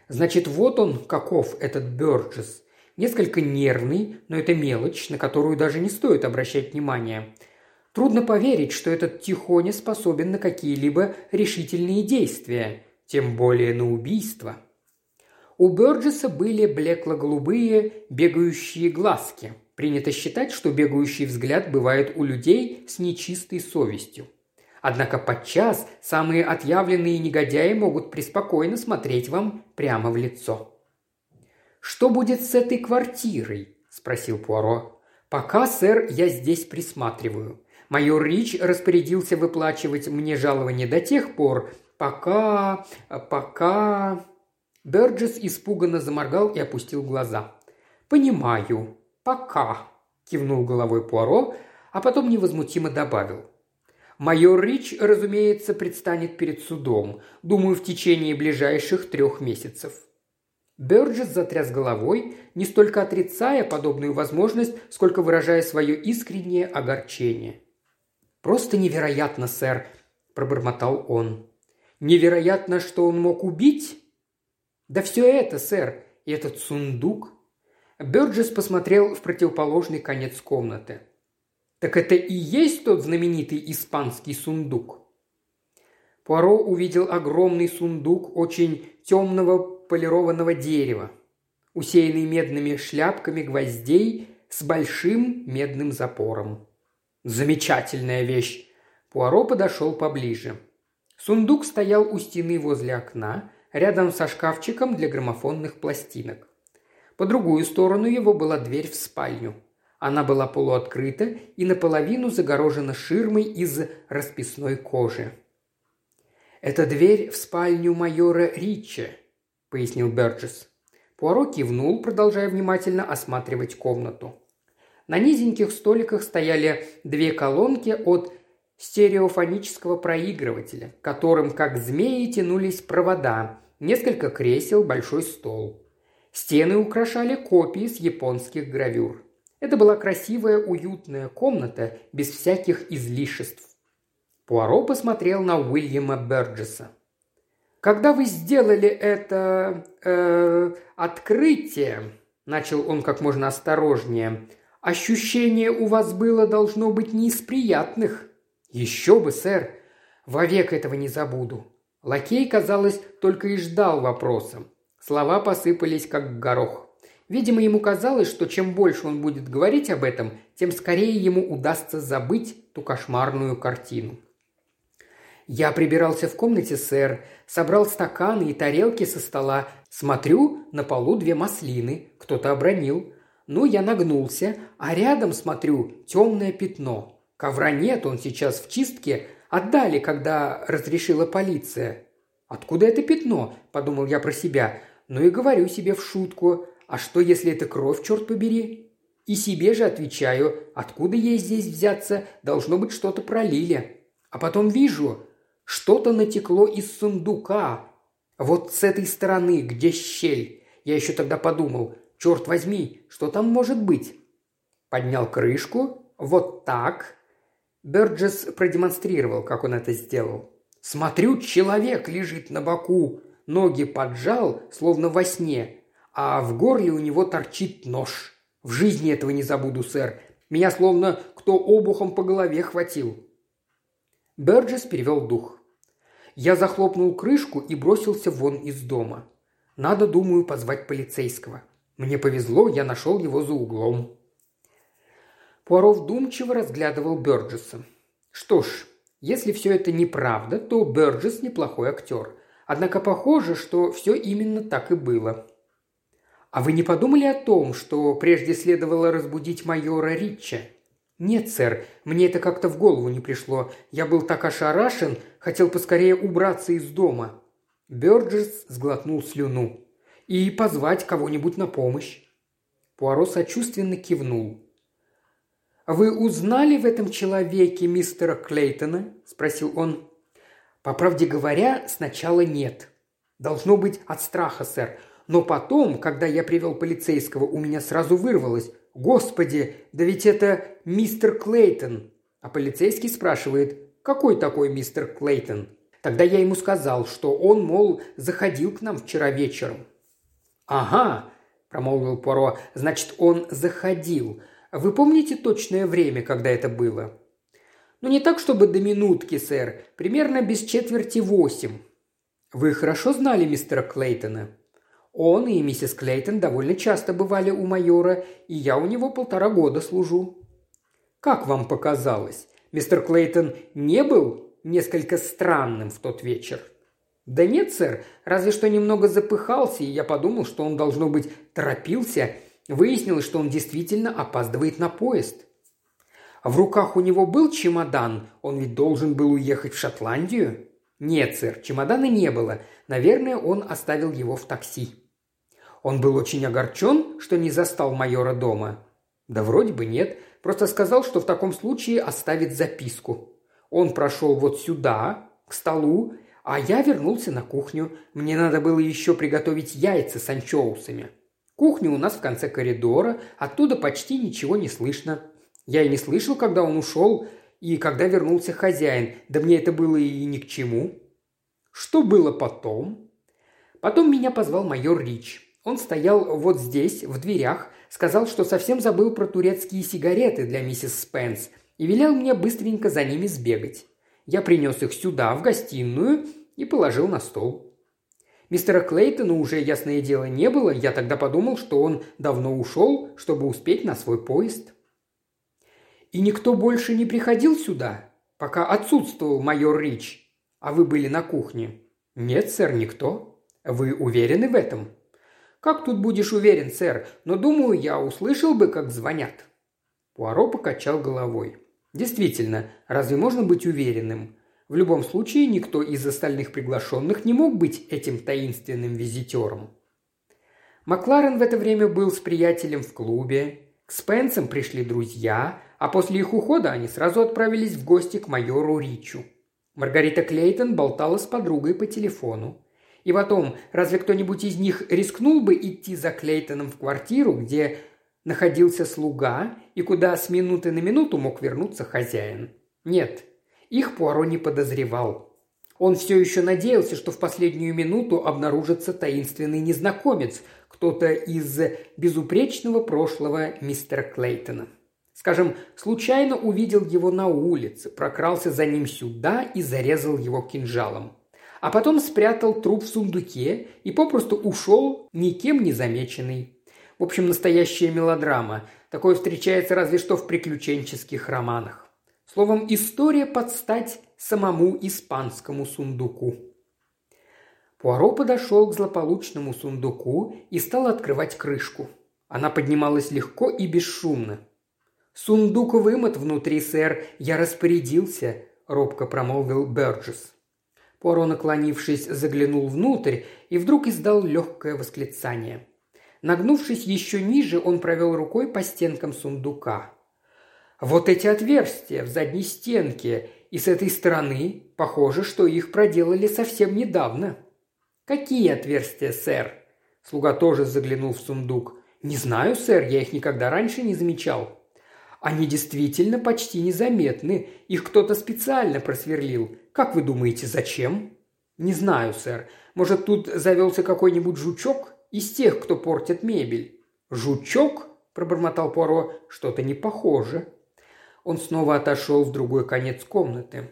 Значит, вот он, каков этот Бёрджес. Несколько нервный, но это мелочь, на которую даже не стоит обращать внимание. Трудно поверить, что этот Тихоня способен на какие-либо решительные действия, тем более на убийство. У Бёрджеса были блекло-голубые бегающие глазки. Принято считать, что бегающий взгляд бывает у людей с нечистой совестью. Однако подчас самые отъявленные негодяи могут преспокойно смотреть вам прямо в лицо. «Что будет с этой квартирой?» – спросил Пуаро. «Пока, сэр, я здесь присматриваю. Майор Рич распорядился выплачивать мне жалование до тех пор, пока... пока...» Берджес испуганно заморгал и опустил глаза. «Понимаю. Пока», – кивнул головой Пуаро, а потом невозмутимо добавил. «Майор Рич, разумеется, предстанет перед судом, думаю, в течение ближайших трех месяцев». Бёрджес затряс головой, не столько отрицая подобную возможность, сколько выражая свое искреннее огорчение. «Просто невероятно, сэр», – пробормотал он. «Невероятно, что он мог убить?» «Да все это, сэр, и этот сундук». Бёрджес посмотрел в противоположный конец комнаты. «Так это и есть тот знаменитый испанский сундук?» Пуаро увидел огромный сундук очень темного полированного дерева, усеянный медными шляпками гвоздей с большим медным запором. «Замечательная вещь!» Пуаро подошел поближе. Сундук стоял у стены возле окна, рядом со шкафчиком для граммофонных пластинок. По другую сторону его была дверь в спальню. Она была полуоткрыта и наполовину загорожена ширмой из расписной кожи. «Это дверь в спальню майора Ричи», – пояснил Берджес. Пуаро кивнул, продолжая внимательно осматривать комнату. На низеньких столиках стояли две колонки от стереофонического проигрывателя, которым, как змеи, тянулись провода, несколько кресел, большой стол. Стены украшали копии с японских гравюр. Это была красивая, уютная комната, без всяких излишеств. Пуаро посмотрел на Уильяма Берджеса. «Когда вы сделали это... Э, открытие», – начал он как можно осторожнее, – «ощущение у вас было должно быть не из приятных». «Еще бы, сэр! Вовек этого не забуду». Лакей, казалось, только и ждал вопроса. Слова посыпались, как горох. Видимо, ему казалось, что чем больше он будет говорить об этом, тем скорее ему удастся забыть ту кошмарную картину. Я прибирался в комнате, сэр, собрал стаканы и тарелки со стола. Смотрю, на полу две маслины, кто-то обронил. Ну, я нагнулся, а рядом, смотрю, темное пятно. Ковра нет, он сейчас в чистке. Отдали, когда разрешила полиция. «Откуда это пятно?» – подумал я про себя. Ну и говорю себе в шутку. «А что, если это кровь, черт побери?» И себе же отвечаю, откуда ей здесь взяться, должно быть что-то пролили. А потом вижу, что-то натекло из сундука. Вот с этой стороны, где щель. Я еще тогда подумал, черт возьми, что там может быть? Поднял крышку, вот так. Берджес продемонстрировал, как он это сделал. Смотрю, человек лежит на боку, ноги поджал, словно во сне, а в горле у него торчит нож. В жизни этого не забуду, сэр. Меня словно кто обухом по голове хватил. Берджес перевел дух. Я захлопнул крышку и бросился вон из дома. Надо, думаю, позвать полицейского. Мне повезло, я нашел его за углом. Пуаро вдумчиво разглядывал Бёрджеса. Что ж, если все это неправда, то Бёрджес неплохой актер. Однако похоже, что все именно так и было. «А вы не подумали о том, что прежде следовало разбудить майора Ричча?» «Нет, сэр, мне это как-то в голову не пришло. Я был так ошарашен, хотел поскорее убраться из дома». Бёрджес сглотнул слюну. «И позвать кого-нибудь на помощь». Пуаро сочувственно кивнул. «Вы узнали в этом человеке мистера Клейтона?» – спросил он. «По правде говоря, сначала нет. Должно быть от страха, сэр. Но потом, когда я привел полицейского, у меня сразу вырвалось. «Господи, да ведь это мистер Клейтон!» А полицейский спрашивает, «Какой такой мистер Клейтон?» Тогда я ему сказал, что он, мол, заходил к нам вчера вечером. «Ага», – промолвил Пуаро, – «значит, он заходил. Вы помните точное время, когда это было?» «Ну, не так, чтобы до минутки, сэр. Примерно без четверти восемь». «Вы хорошо знали мистера Клейтона?» Он и миссис Клейтон довольно часто бывали у майора, и я у него полтора года служу». «Как вам показалось, мистер Клейтон не был несколько странным в тот вечер?» «Да нет, сэр, разве что немного запыхался, и я подумал, что он, должно быть, торопился. Выяснилось, что он действительно опаздывает на поезд». «В руках у него был чемодан, он ведь должен был уехать в Шотландию?» «Нет, сэр, чемодана не было. Наверное, он оставил его в такси». Он был очень огорчен, что не застал майора дома. Да вроде бы нет, просто сказал, что в таком случае оставит записку. Он прошел вот сюда, к столу, а я вернулся на кухню. Мне надо было еще приготовить яйца с анчоусами. Кухня у нас в конце коридора, оттуда почти ничего не слышно. Я и не слышал, когда он ушел, и когда вернулся хозяин, да мне это было и ни к чему. Что было потом? Потом меня позвал майор Рич. Он стоял вот здесь, в дверях, сказал, что совсем забыл про турецкие сигареты для миссис Спенс и велел мне быстренько за ними сбегать. Я принес их сюда, в гостиную, и положил на стол. Мистера Клейтона уже, ясное дело, не было, я тогда подумал, что он давно ушел, чтобы успеть на свой поезд. И никто больше не приходил сюда, пока отсутствовал майор Рич, а вы были на кухне? Нет, сэр, никто. Вы уверены в этом?» «Как тут будешь уверен, сэр? Но, думаю, я услышал бы, как звонят». Пуаро покачал головой. «Действительно, разве можно быть уверенным? В любом случае, никто из остальных приглашенных не мог быть этим таинственным визитером». Макларен в это время был с приятелем в клубе. К Спенсам пришли друзья, а после их ухода они сразу отправились в гости к майору Ричу. Маргарита Клейтон болтала с подругой по телефону. И потом, разве кто-нибудь из них рискнул бы идти за Клейтоном в квартиру, где находился слуга и куда с минуты на минуту мог вернуться хозяин? Нет. Их Пуаро не подозревал. Он все еще надеялся, что в последнюю минуту обнаружится таинственный незнакомец, кто-то из безупречного прошлого мистера Клейтона. Скажем, случайно увидел его на улице, прокрался за ним сюда и зарезал его кинжалом. А потом спрятал труп в сундуке и попросту ушел, никем не замеченный. В общем, настоящая мелодрама. Такое встречается разве что в приключенческих романах. Словом, история под стать самому испанскому сундуку. Пуаро подошел к злополучному сундуку и стал открывать крышку. Она поднималась легко и бесшумно. «Сундук вымот внутри, сэр, я распорядился», – робко промолвил Бёрджес. Пуаро, наклонившись, заглянул внутрь и вдруг издал легкое восклицание. Нагнувшись еще ниже, он провел рукой по стенкам сундука. «Вот эти отверстия в задней стенке и с этой стороны, похоже, что их проделали совсем недавно». «Какие отверстия, сэр?» Слуга тоже заглянул в сундук. «Не знаю, сэр, я их никогда раньше не замечал». Они действительно почти незаметны. Их кто-то специально просверлил. Как вы думаете, зачем? Не знаю, сэр. Может, тут завелся какой-нибудь жучок из тех, кто портит мебель? Жучок? пробормотал Пуаро. Что-то не похоже. Он снова отошел в другой конец комнаты.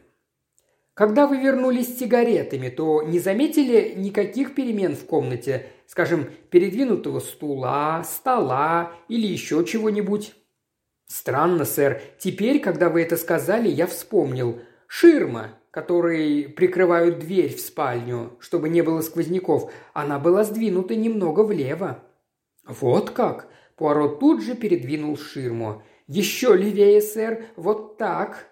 Когда вы вернулись с сигаретами, то не заметили никаких перемен в комнате, скажем, передвинутого стула, стола или еще чего-нибудь? «Странно, сэр. Теперь, когда вы это сказали, я вспомнил. Ширма, которой прикрывают дверь в спальню, чтобы не было сквозняков, она была сдвинута немного влево». «Вот как?» Пуаро тут же передвинул ширму. «Еще левее, сэр, вот так».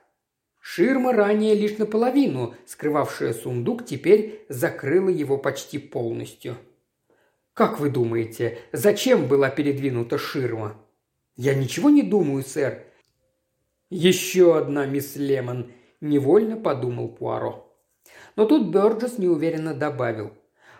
Ширма, ранее лишь наполовину, скрывавшая сундук, теперь закрыла его почти полностью. «Как вы думаете, зачем была передвинута ширма?» «Я ничего не думаю, сэр». «Еще одна мисс Лемон», – невольно подумал Пуаро. Но тут Бёрджес неуверенно добавил.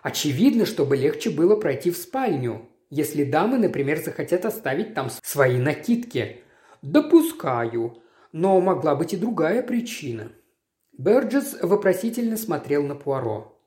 «Очевидно, чтобы легче было пройти в спальню, если дамы, например, захотят оставить там свои накидки». «Допускаю, но могла быть и другая причина». Бёрджес вопросительно смотрел на Пуаро.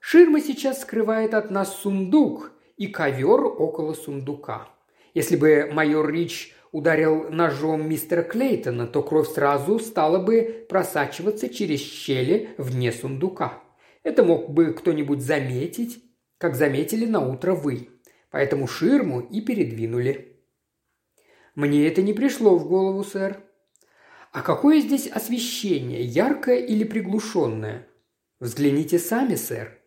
«Ширма сейчас скрывает от нас сундук и ковер около сундука. Если бы майор Рич ударил ножом мистера Клейтона, то кровь сразу стала бы просачиваться через щели вне сундука. Это мог бы кто-нибудь заметить, как заметили на утро вы. Поэтому ширму и передвинули. Мне это не пришло в голову, сэр. А какое здесь освещение, яркое или приглушенное? Взгляните сами, сэр.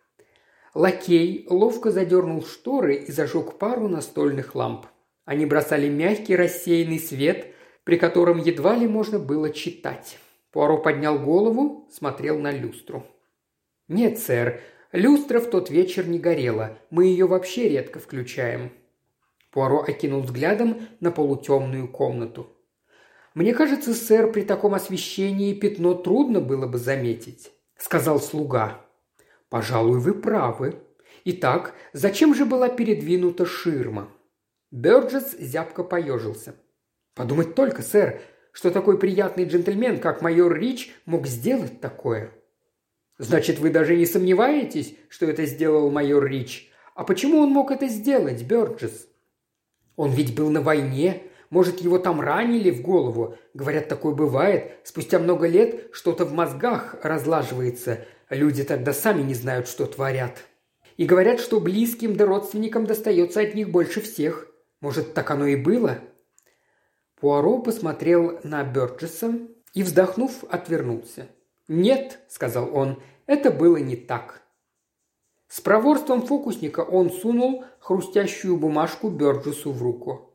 Лакей ловко задернул шторы и зажег пару настольных ламп. Они бросали мягкий рассеянный свет, при котором едва ли можно было читать. Пуаро поднял голову, смотрел на люстру. «Нет, сэр, люстра в тот вечер не горела. Мы ее вообще редко включаем». Пуаро окинул взглядом на полутемную комнату. «Мне кажется, сэр, при таком освещении пятно трудно было бы заметить», — сказал слуга. «Пожалуй, вы правы. Итак, зачем же была передвинута ширма?» Бёрджес зябко поежился. «Подумать только, сэр, что такой приятный джентльмен, как майор Рич, мог сделать такое?» «Значит, вы даже не сомневаетесь, что это сделал майор Рич? А почему он мог это сделать, Бёрджес?» «Он ведь был на войне. Может, его там ранили в голову. Говорят, такое бывает. Спустя много лет что-то в мозгах разлаживается. Люди тогда сами не знают, что творят. И говорят, что близким да родственникам достается от них больше всех. Может, так оно и было?» Пуаро посмотрел на Бёрджеса и, вздохнув, отвернулся. «Нет», — сказал он, — «это было не так». С проворством фокусника он сунул хрустящую бумажку Бёрджесу в руку.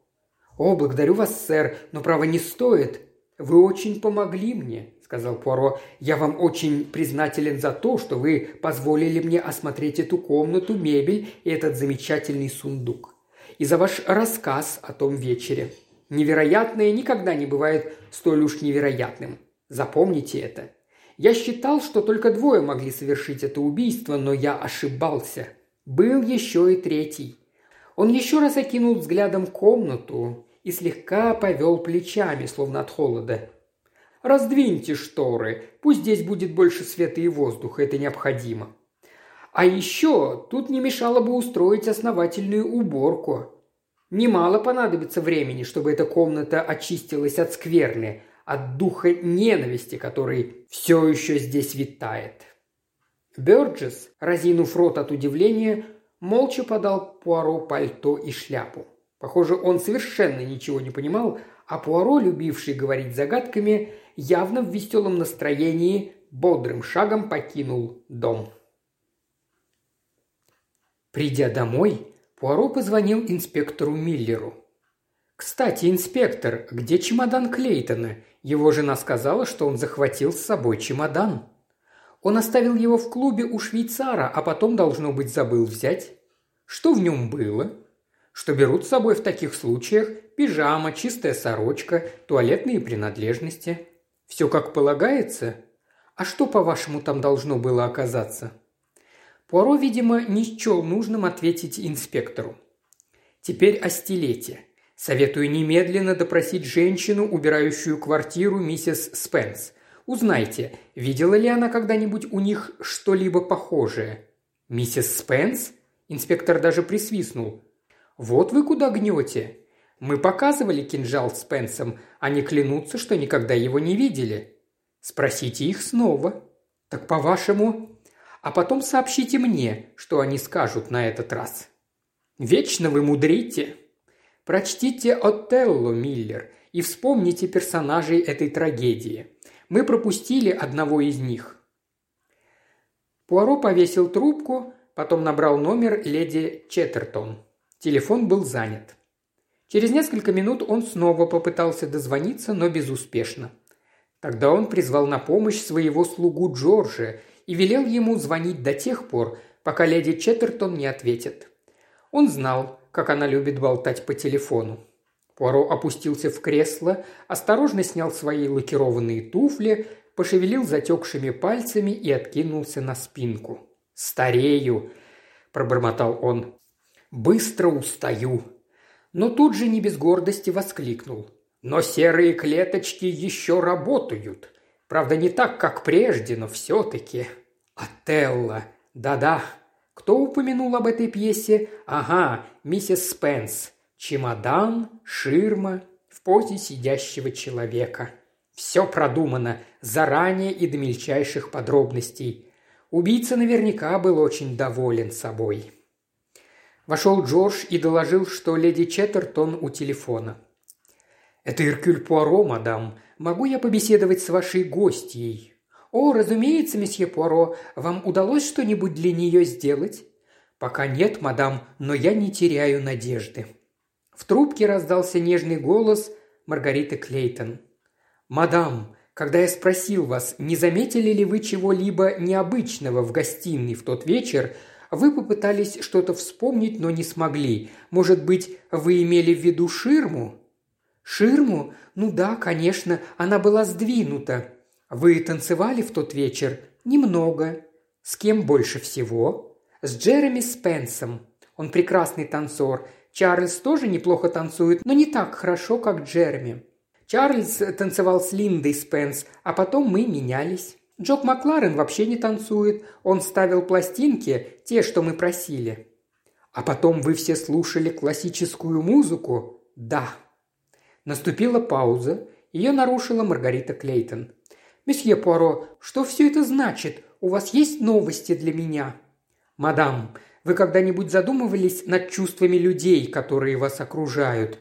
«О, благодарю вас, сэр, но право не стоит. Вы очень помогли мне», — сказал Пуаро. «Я вам очень признателен за то, что вы позволили мне осмотреть эту комнату, мебель и этот замечательный сундук и за ваш рассказ о том вечере. Невероятное никогда не бывает столь уж невероятным. Запомните это. Я считал, что только двое могли совершить это убийство, но я ошибался. Был еще и третий. Он еще раз окинул взглядом комнату и слегка повел плечами, словно от холода. Раздвиньте шторы, пусть здесь будет больше света и воздуха, это необходимо. А еще тут не мешало бы устроить основательную уборку. Немало понадобится времени, чтобы эта комната очистилась от скверны, от духа ненависти, который все еще здесь витает. Бёрджес, разинув рот от удивления, молча подал Пуаро пальто и шляпу. Похоже, он совершенно ничего не понимал, а Пуаро, любивший говорить загадками, явно в веселом настроении бодрым шагом покинул дом. Придя домой, Пуаро позвонил инспектору Миллеру. «Кстати, инспектор, где чемодан Клейтона? Его жена сказала, что он захватил с собой чемодан». Он оставил его в клубе у швейцара, а потом, должно быть, забыл взять. Что в нем было? Что берут с собой в таких случаях пижама, чистая сорочка, туалетные принадлежности. Все как полагается? А что, по-вашему, там должно было оказаться? Пуаро, видимо, не счел нужным ответить инспектору. Теперь о стилете. Советую немедленно допросить женщину, убирающую квартиру миссис Спенс – Узнайте, видела ли она когда-нибудь у них что-либо похожее. Миссис Спенс? Инспектор даже присвистнул. Вот вы куда гнете. Мы показывали кинжал Спенсом, они клянутся, что никогда его не видели. Спросите их снова. Так по-вашему? А потом сообщите мне, что они скажут на этот раз. Вечно вы мудрите. Прочтите Отелло, Миллер, и вспомните персонажей этой трагедии. Мы пропустили одного из них». Пуаро повесил трубку, потом набрал номер леди Четтертон. Телефон был занят. Через несколько минут он снова попытался дозвониться, но безуспешно. Тогда он призвал на помощь своего слугу Джорджа и велел ему звонить до тех пор, пока леди Четтертон не ответит. Он знал, как она любит болтать по телефону. Пуаро опустился в кресло, осторожно снял свои лакированные туфли, пошевелил затекшими пальцами и откинулся на спинку. «Старею!» – пробормотал он. «Быстро устаю!» Но тут же не без гордости воскликнул. «Но серые клеточки еще работают. Правда, не так, как прежде, но все-таки. Отелло! Да-да. Кто упомянул об этой пьесе? Ага, миссис Спенс. Чемодан, ширма в позе сидящего человека. Все продумано заранее и до мельчайших подробностей. Убийца наверняка был очень доволен собой. Вошел Джордж и доложил, что леди Четтертон у телефона. «Это Иркюль Пуаро, мадам. Могу я побеседовать с вашей гостьей?» «О, разумеется, месье Пуаро. Вам удалось что-нибудь для нее сделать?» «Пока нет, мадам, но я не теряю надежды», в трубке раздался нежный голос Маргариты Клейтон. «Мадам, когда я спросил вас, не заметили ли вы чего-либо необычного в гостиной в тот вечер, вы попытались что-то вспомнить, но не смогли. Может быть, вы имели в виду ширму?» «Ширму? Ну да, конечно, она была сдвинута. Вы танцевали в тот вечер? Немного. С кем больше всего?» «С Джереми Спенсом. Он прекрасный танцор. Чарльз тоже неплохо танцует, но не так хорошо, как Джереми. Чарльз танцевал с Линдой Спенс, а потом мы менялись. Джок Макларен вообще не танцует. Он ставил пластинки, те, что мы просили. А потом вы все слушали классическую музыку? Да. Наступила пауза. Ее нарушила Маргарита Клейтон. «Месье Пуаро, что все это значит? У вас есть новости для меня?» «Мадам, вы когда-нибудь задумывались над чувствами людей, которые вас окружают?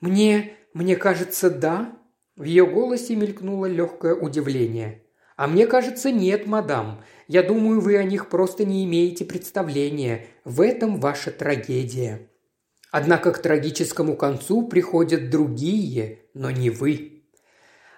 Мне, мне кажется, да. В ее голосе мелькнуло легкое удивление. А мне кажется, нет, мадам. Я думаю, вы о них просто не имеете представления. В этом ваша трагедия. Однако к трагическому концу приходят другие, но не вы.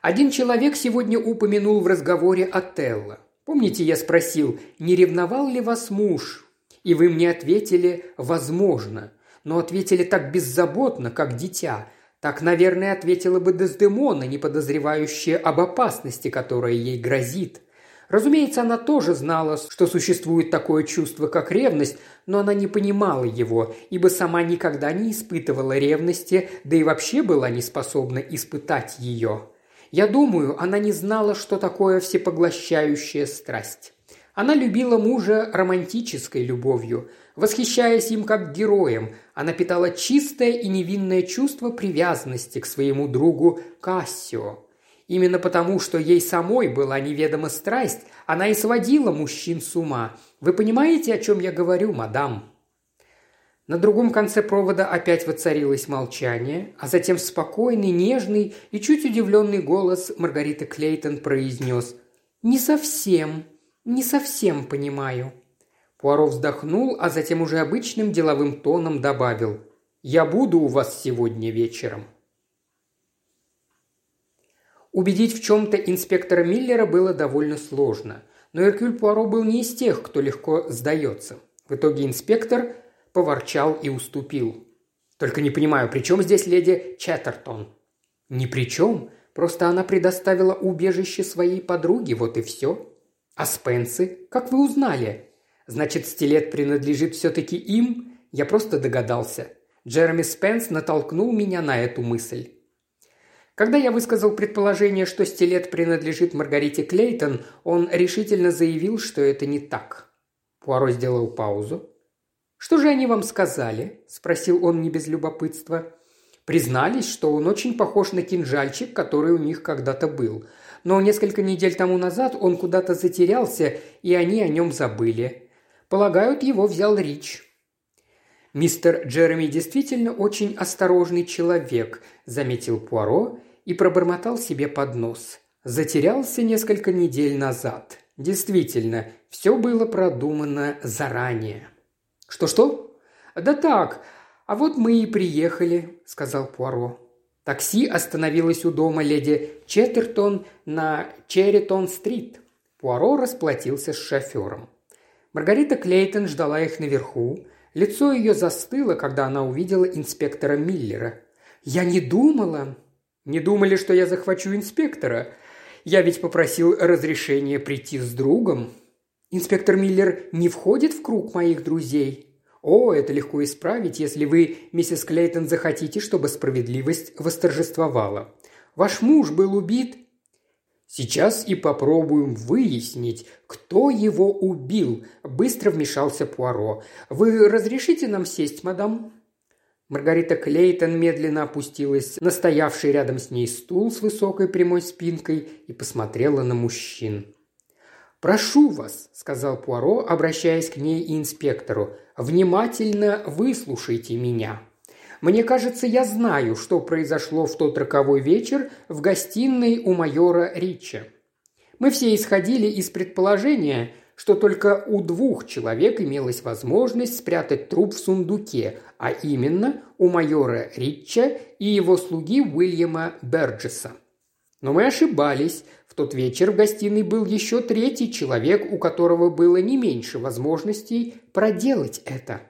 Один человек сегодня упомянул в разговоре Отелло. Помните, я спросил, не ревновал ли вас муж? И вы мне ответили «возможно», но ответили так беззаботно, как дитя. Так, наверное, ответила бы Дездемона, не подозревающая об опасности, которая ей грозит. Разумеется, она тоже знала, что существует такое чувство, как ревность, но она не понимала его, ибо сама никогда не испытывала ревности, да и вообще была не способна испытать ее. Я думаю, она не знала, что такое всепоглощающая страсть. Она любила мужа романтической любовью, восхищаясь им как героем. Она питала чистое и невинное чувство привязанности к своему другу Кассио. Именно потому, что ей самой была неведома страсть, она и сводила мужчин с ума. Вы понимаете, о чем я говорю, мадам?» На другом конце провода опять воцарилось молчание, а затем спокойный, нежный и чуть удивленный голос Маргариты Клейтон произнес «Не совсем, не совсем понимаю». Пуаро вздохнул, а затем уже обычным деловым тоном добавил «Я буду у вас сегодня вечером». Убедить в чем-то инспектора Миллера было довольно сложно. Но Эркюль Пуаро был не из тех, кто легко сдается. В итоге инспектор поворчал и уступил. «Только не понимаю, при чем здесь леди Чаттертон?» «Ни при чем. Просто она предоставила убежище своей подруге, вот и все. А Спенсы? Как вы узнали? Значит, стилет принадлежит все-таки им? Я просто догадался. Джереми Спенс натолкнул меня на эту мысль. Когда я высказал предположение, что стилет принадлежит Маргарите Клейтон, он решительно заявил, что это не так. Пуаро сделал паузу. «Что же они вам сказали?» – спросил он не без любопытства. Признались, что он очень похож на кинжальчик, который у них когда-то был. Но несколько недель тому назад он куда-то затерялся, и они о нем забыли. Полагают, его взял Рич. «Мистер Джереми действительно очень осторожный человек», – заметил Пуаро и пробормотал себе под нос. Затерялся несколько недель назад. Действительно, все было продумано заранее. «Что-что?» «Да так, а вот мы и приехали», – сказал Пуаро. Такси остановилось у дома леди Четтертон на Черритон-стрит. Пуаро расплатился с шофером. Маргарита Клейтон ждала их наверху. Лицо ее застыло, когда она увидела инспектора Миллера. «Я не думала», не думали, что я захвачу инспектора? Я ведь попросил разрешения прийти с другом. Инспектор Миллер не входит в круг моих друзей. О, это легко исправить, если вы, миссис Клейтон, захотите, чтобы справедливость восторжествовала. Ваш муж был убит. Сейчас и попробуем выяснить, кто его убил, быстро вмешался Пуаро. Вы разрешите нам сесть, мадам? Маргарита Клейтон медленно опустилась на стоявший рядом с ней стул с высокой прямой спинкой и посмотрела на мужчин. «Прошу вас», – сказал Пуаро, обращаясь к ней и инспектору, – «внимательно выслушайте меня. Мне кажется, я знаю, что произошло в тот роковой вечер в гостиной у майора Рича. Мы все исходили из предположения, что только у двух человек имелась возможность спрятать труп в сундуке, а именно у майора Ритча и его слуги Уильяма Берджеса. Но мы ошибались. Тот вечер в гостиной был еще третий человек, у которого было не меньше возможностей проделать это.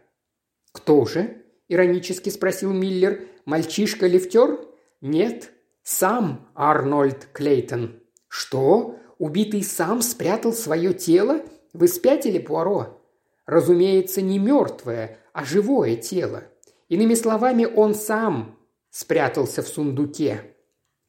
«Кто же?» – иронически спросил Миллер. «Мальчишка-лифтер?» «Нет, сам Арнольд Клейтон». «Что? Убитый сам спрятал свое тело? Вы спятили, Пуаро?» «Разумеется, не мертвое, а живое тело. Иными словами, он сам спрятался в сундуке.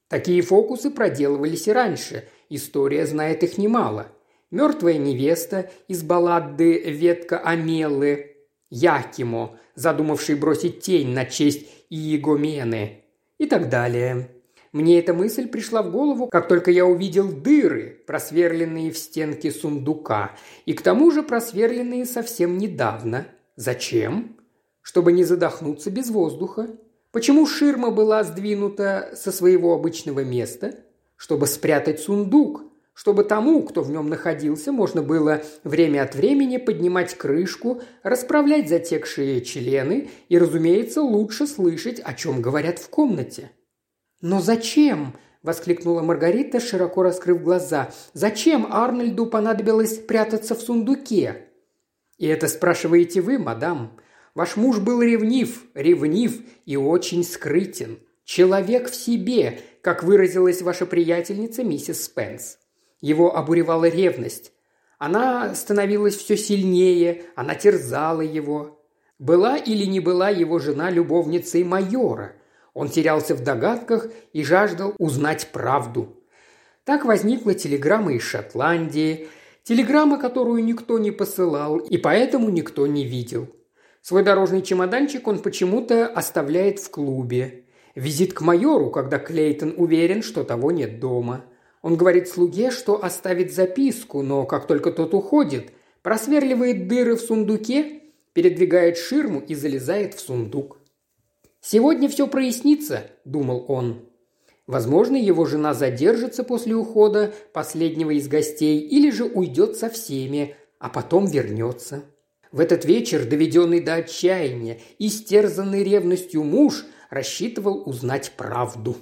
Такие фокусы проделывались и раньше, история знает их немало. Мертвая невеста из баллады «Ветка Амелы», Якимо, задумавший бросить тень на честь Иегомены и так далее. Мне эта мысль пришла в голову, как только я увидел дыры, просверленные в стенке сундука, и к тому же просверленные совсем недавно. Зачем? Чтобы не задохнуться без воздуха. Почему ширма была сдвинута со своего обычного места? Чтобы спрятать сундук, чтобы тому, кто в нем находился, можно было время от времени поднимать крышку, расправлять затекшие члены и, разумеется, лучше слышать, о чем говорят в комнате. «Но зачем?» – воскликнула Маргарита, широко раскрыв глаза. «Зачем Арнольду понадобилось прятаться в сундуке?» «И это спрашиваете вы, мадам. Ваш муж был ревнив, ревнив и очень скрытен. Человек в себе, как выразилась ваша приятельница миссис Спенс. Его обуревала ревность. Она становилась все сильнее, она терзала его. Была или не была его жена любовницей майора – он терялся в догадках и жаждал узнать правду. Так возникла телеграмма из Шотландии, телеграмма, которую никто не посылал и поэтому никто не видел. Свой дорожный чемоданчик он почему-то оставляет в клубе. Визит к майору, когда Клейтон уверен, что того нет дома. Он говорит слуге, что оставит записку, но как только тот уходит, просверливает дыры в сундуке, передвигает ширму и залезает в сундук. «Сегодня все прояснится», – думал он. Возможно, его жена задержится после ухода последнего из гостей или же уйдет со всеми, а потом вернется. В этот вечер, доведенный до отчаяния, истерзанный ревностью муж рассчитывал узнать правду.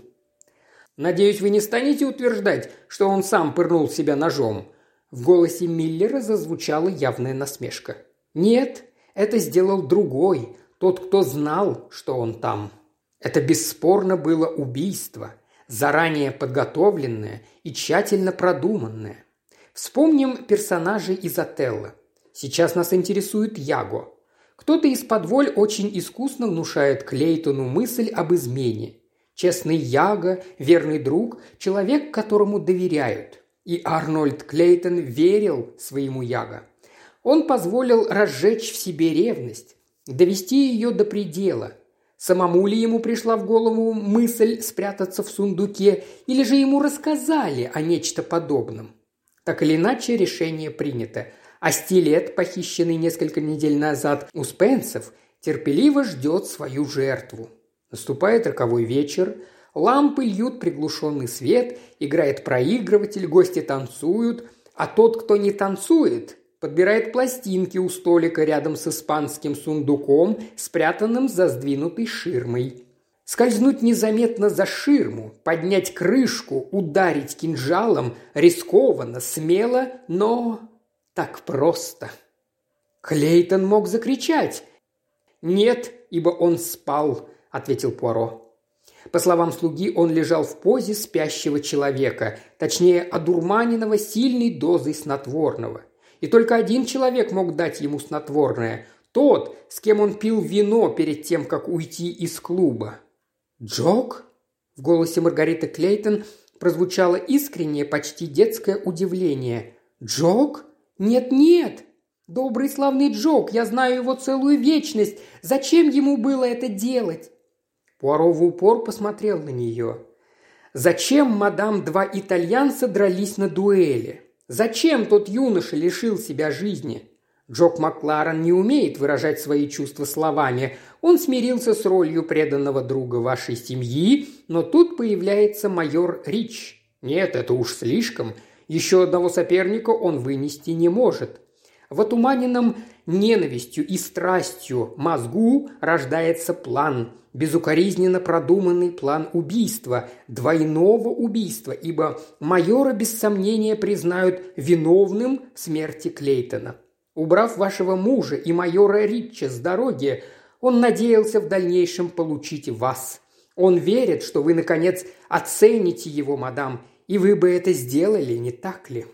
«Надеюсь, вы не станете утверждать, что он сам пырнул себя ножом?» В голосе Миллера зазвучала явная насмешка. «Нет, это сделал другой, тот, кто знал, что он там. Это бесспорно было убийство – заранее подготовленное и тщательно продуманное. Вспомним персонажей из Отелла. Сейчас нас интересует Яго. Кто-то из подволь очень искусно внушает Клейтону мысль об измене. Честный Яго, верный друг, человек, которому доверяют. И Арнольд Клейтон верил своему Яго. Он позволил разжечь в себе ревность, довести ее до предела – Самому ли ему пришла в голову мысль спрятаться в сундуке, или же ему рассказали о нечто подобном? Так или иначе, решение принято. А стилет, похищенный несколько недель назад у Спенсов, терпеливо ждет свою жертву. Наступает роковой вечер, лампы льют приглушенный свет, играет проигрыватель, гости танцуют, а тот, кто не танцует, подбирает пластинки у столика рядом с испанским сундуком, спрятанным за сдвинутой ширмой. Скользнуть незаметно за ширму, поднять крышку, ударить кинжалом рискованно, смело, но так просто. Клейтон мог закричать. «Нет, ибо он спал», — ответил Пуаро. По словам слуги, он лежал в позе спящего человека, точнее, одурманенного сильной дозой снотворного – и только один человек мог дать ему снотворное – тот, с кем он пил вино перед тем, как уйти из клуба. «Джок?» В голосе Маргариты Клейтон прозвучало искреннее, почти детское удивление. «Джок? Нет-нет! Добрый славный Джок, я знаю его целую вечность. Зачем ему было это делать?» Пуаро в упор посмотрел на нее. «Зачем, мадам, два итальянца дрались на дуэли? Зачем тот юноша лишил себя жизни? Джок Макларен не умеет выражать свои чувства словами. Он смирился с ролью преданного друга вашей семьи, но тут появляется майор Рич. Нет, это уж слишком. Еще одного соперника он вынести не может. В отуманенном ненавистью и страстью мозгу рождается план, безукоризненно продуманный план убийства, двойного убийства, ибо майора без сомнения признают виновным в смерти Клейтона. Убрав вашего мужа и майора Ритча с дороги, он надеялся в дальнейшем получить вас. Он верит, что вы, наконец, оцените его, мадам, и вы бы это сделали, не так ли?»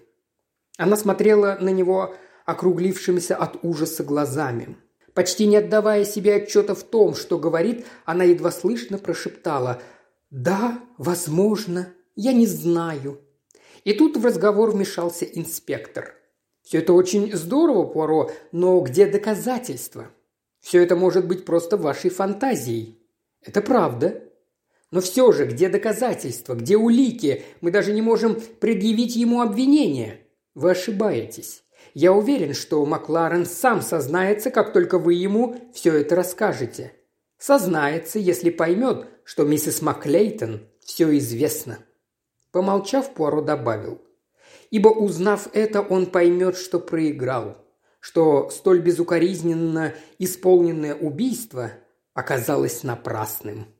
Она смотрела на него округлившимися от ужаса глазами. Почти не отдавая себе отчета в том, что говорит, она едва слышно прошептала «Да, возможно, я не знаю». И тут в разговор вмешался инспектор. «Все это очень здорово, Пуаро, но где доказательства? Все это может быть просто вашей фантазией». «Это правда», но все же, где доказательства, где улики? Мы даже не можем предъявить ему обвинение. Вы ошибаетесь. Я уверен, что Макларен сам сознается, как только вы ему все это расскажете. Сознается, если поймет, что миссис Маклейтон все известно». Помолчав, Пуаро добавил. «Ибо, узнав это, он поймет, что проиграл, что столь безукоризненно исполненное убийство оказалось напрасным».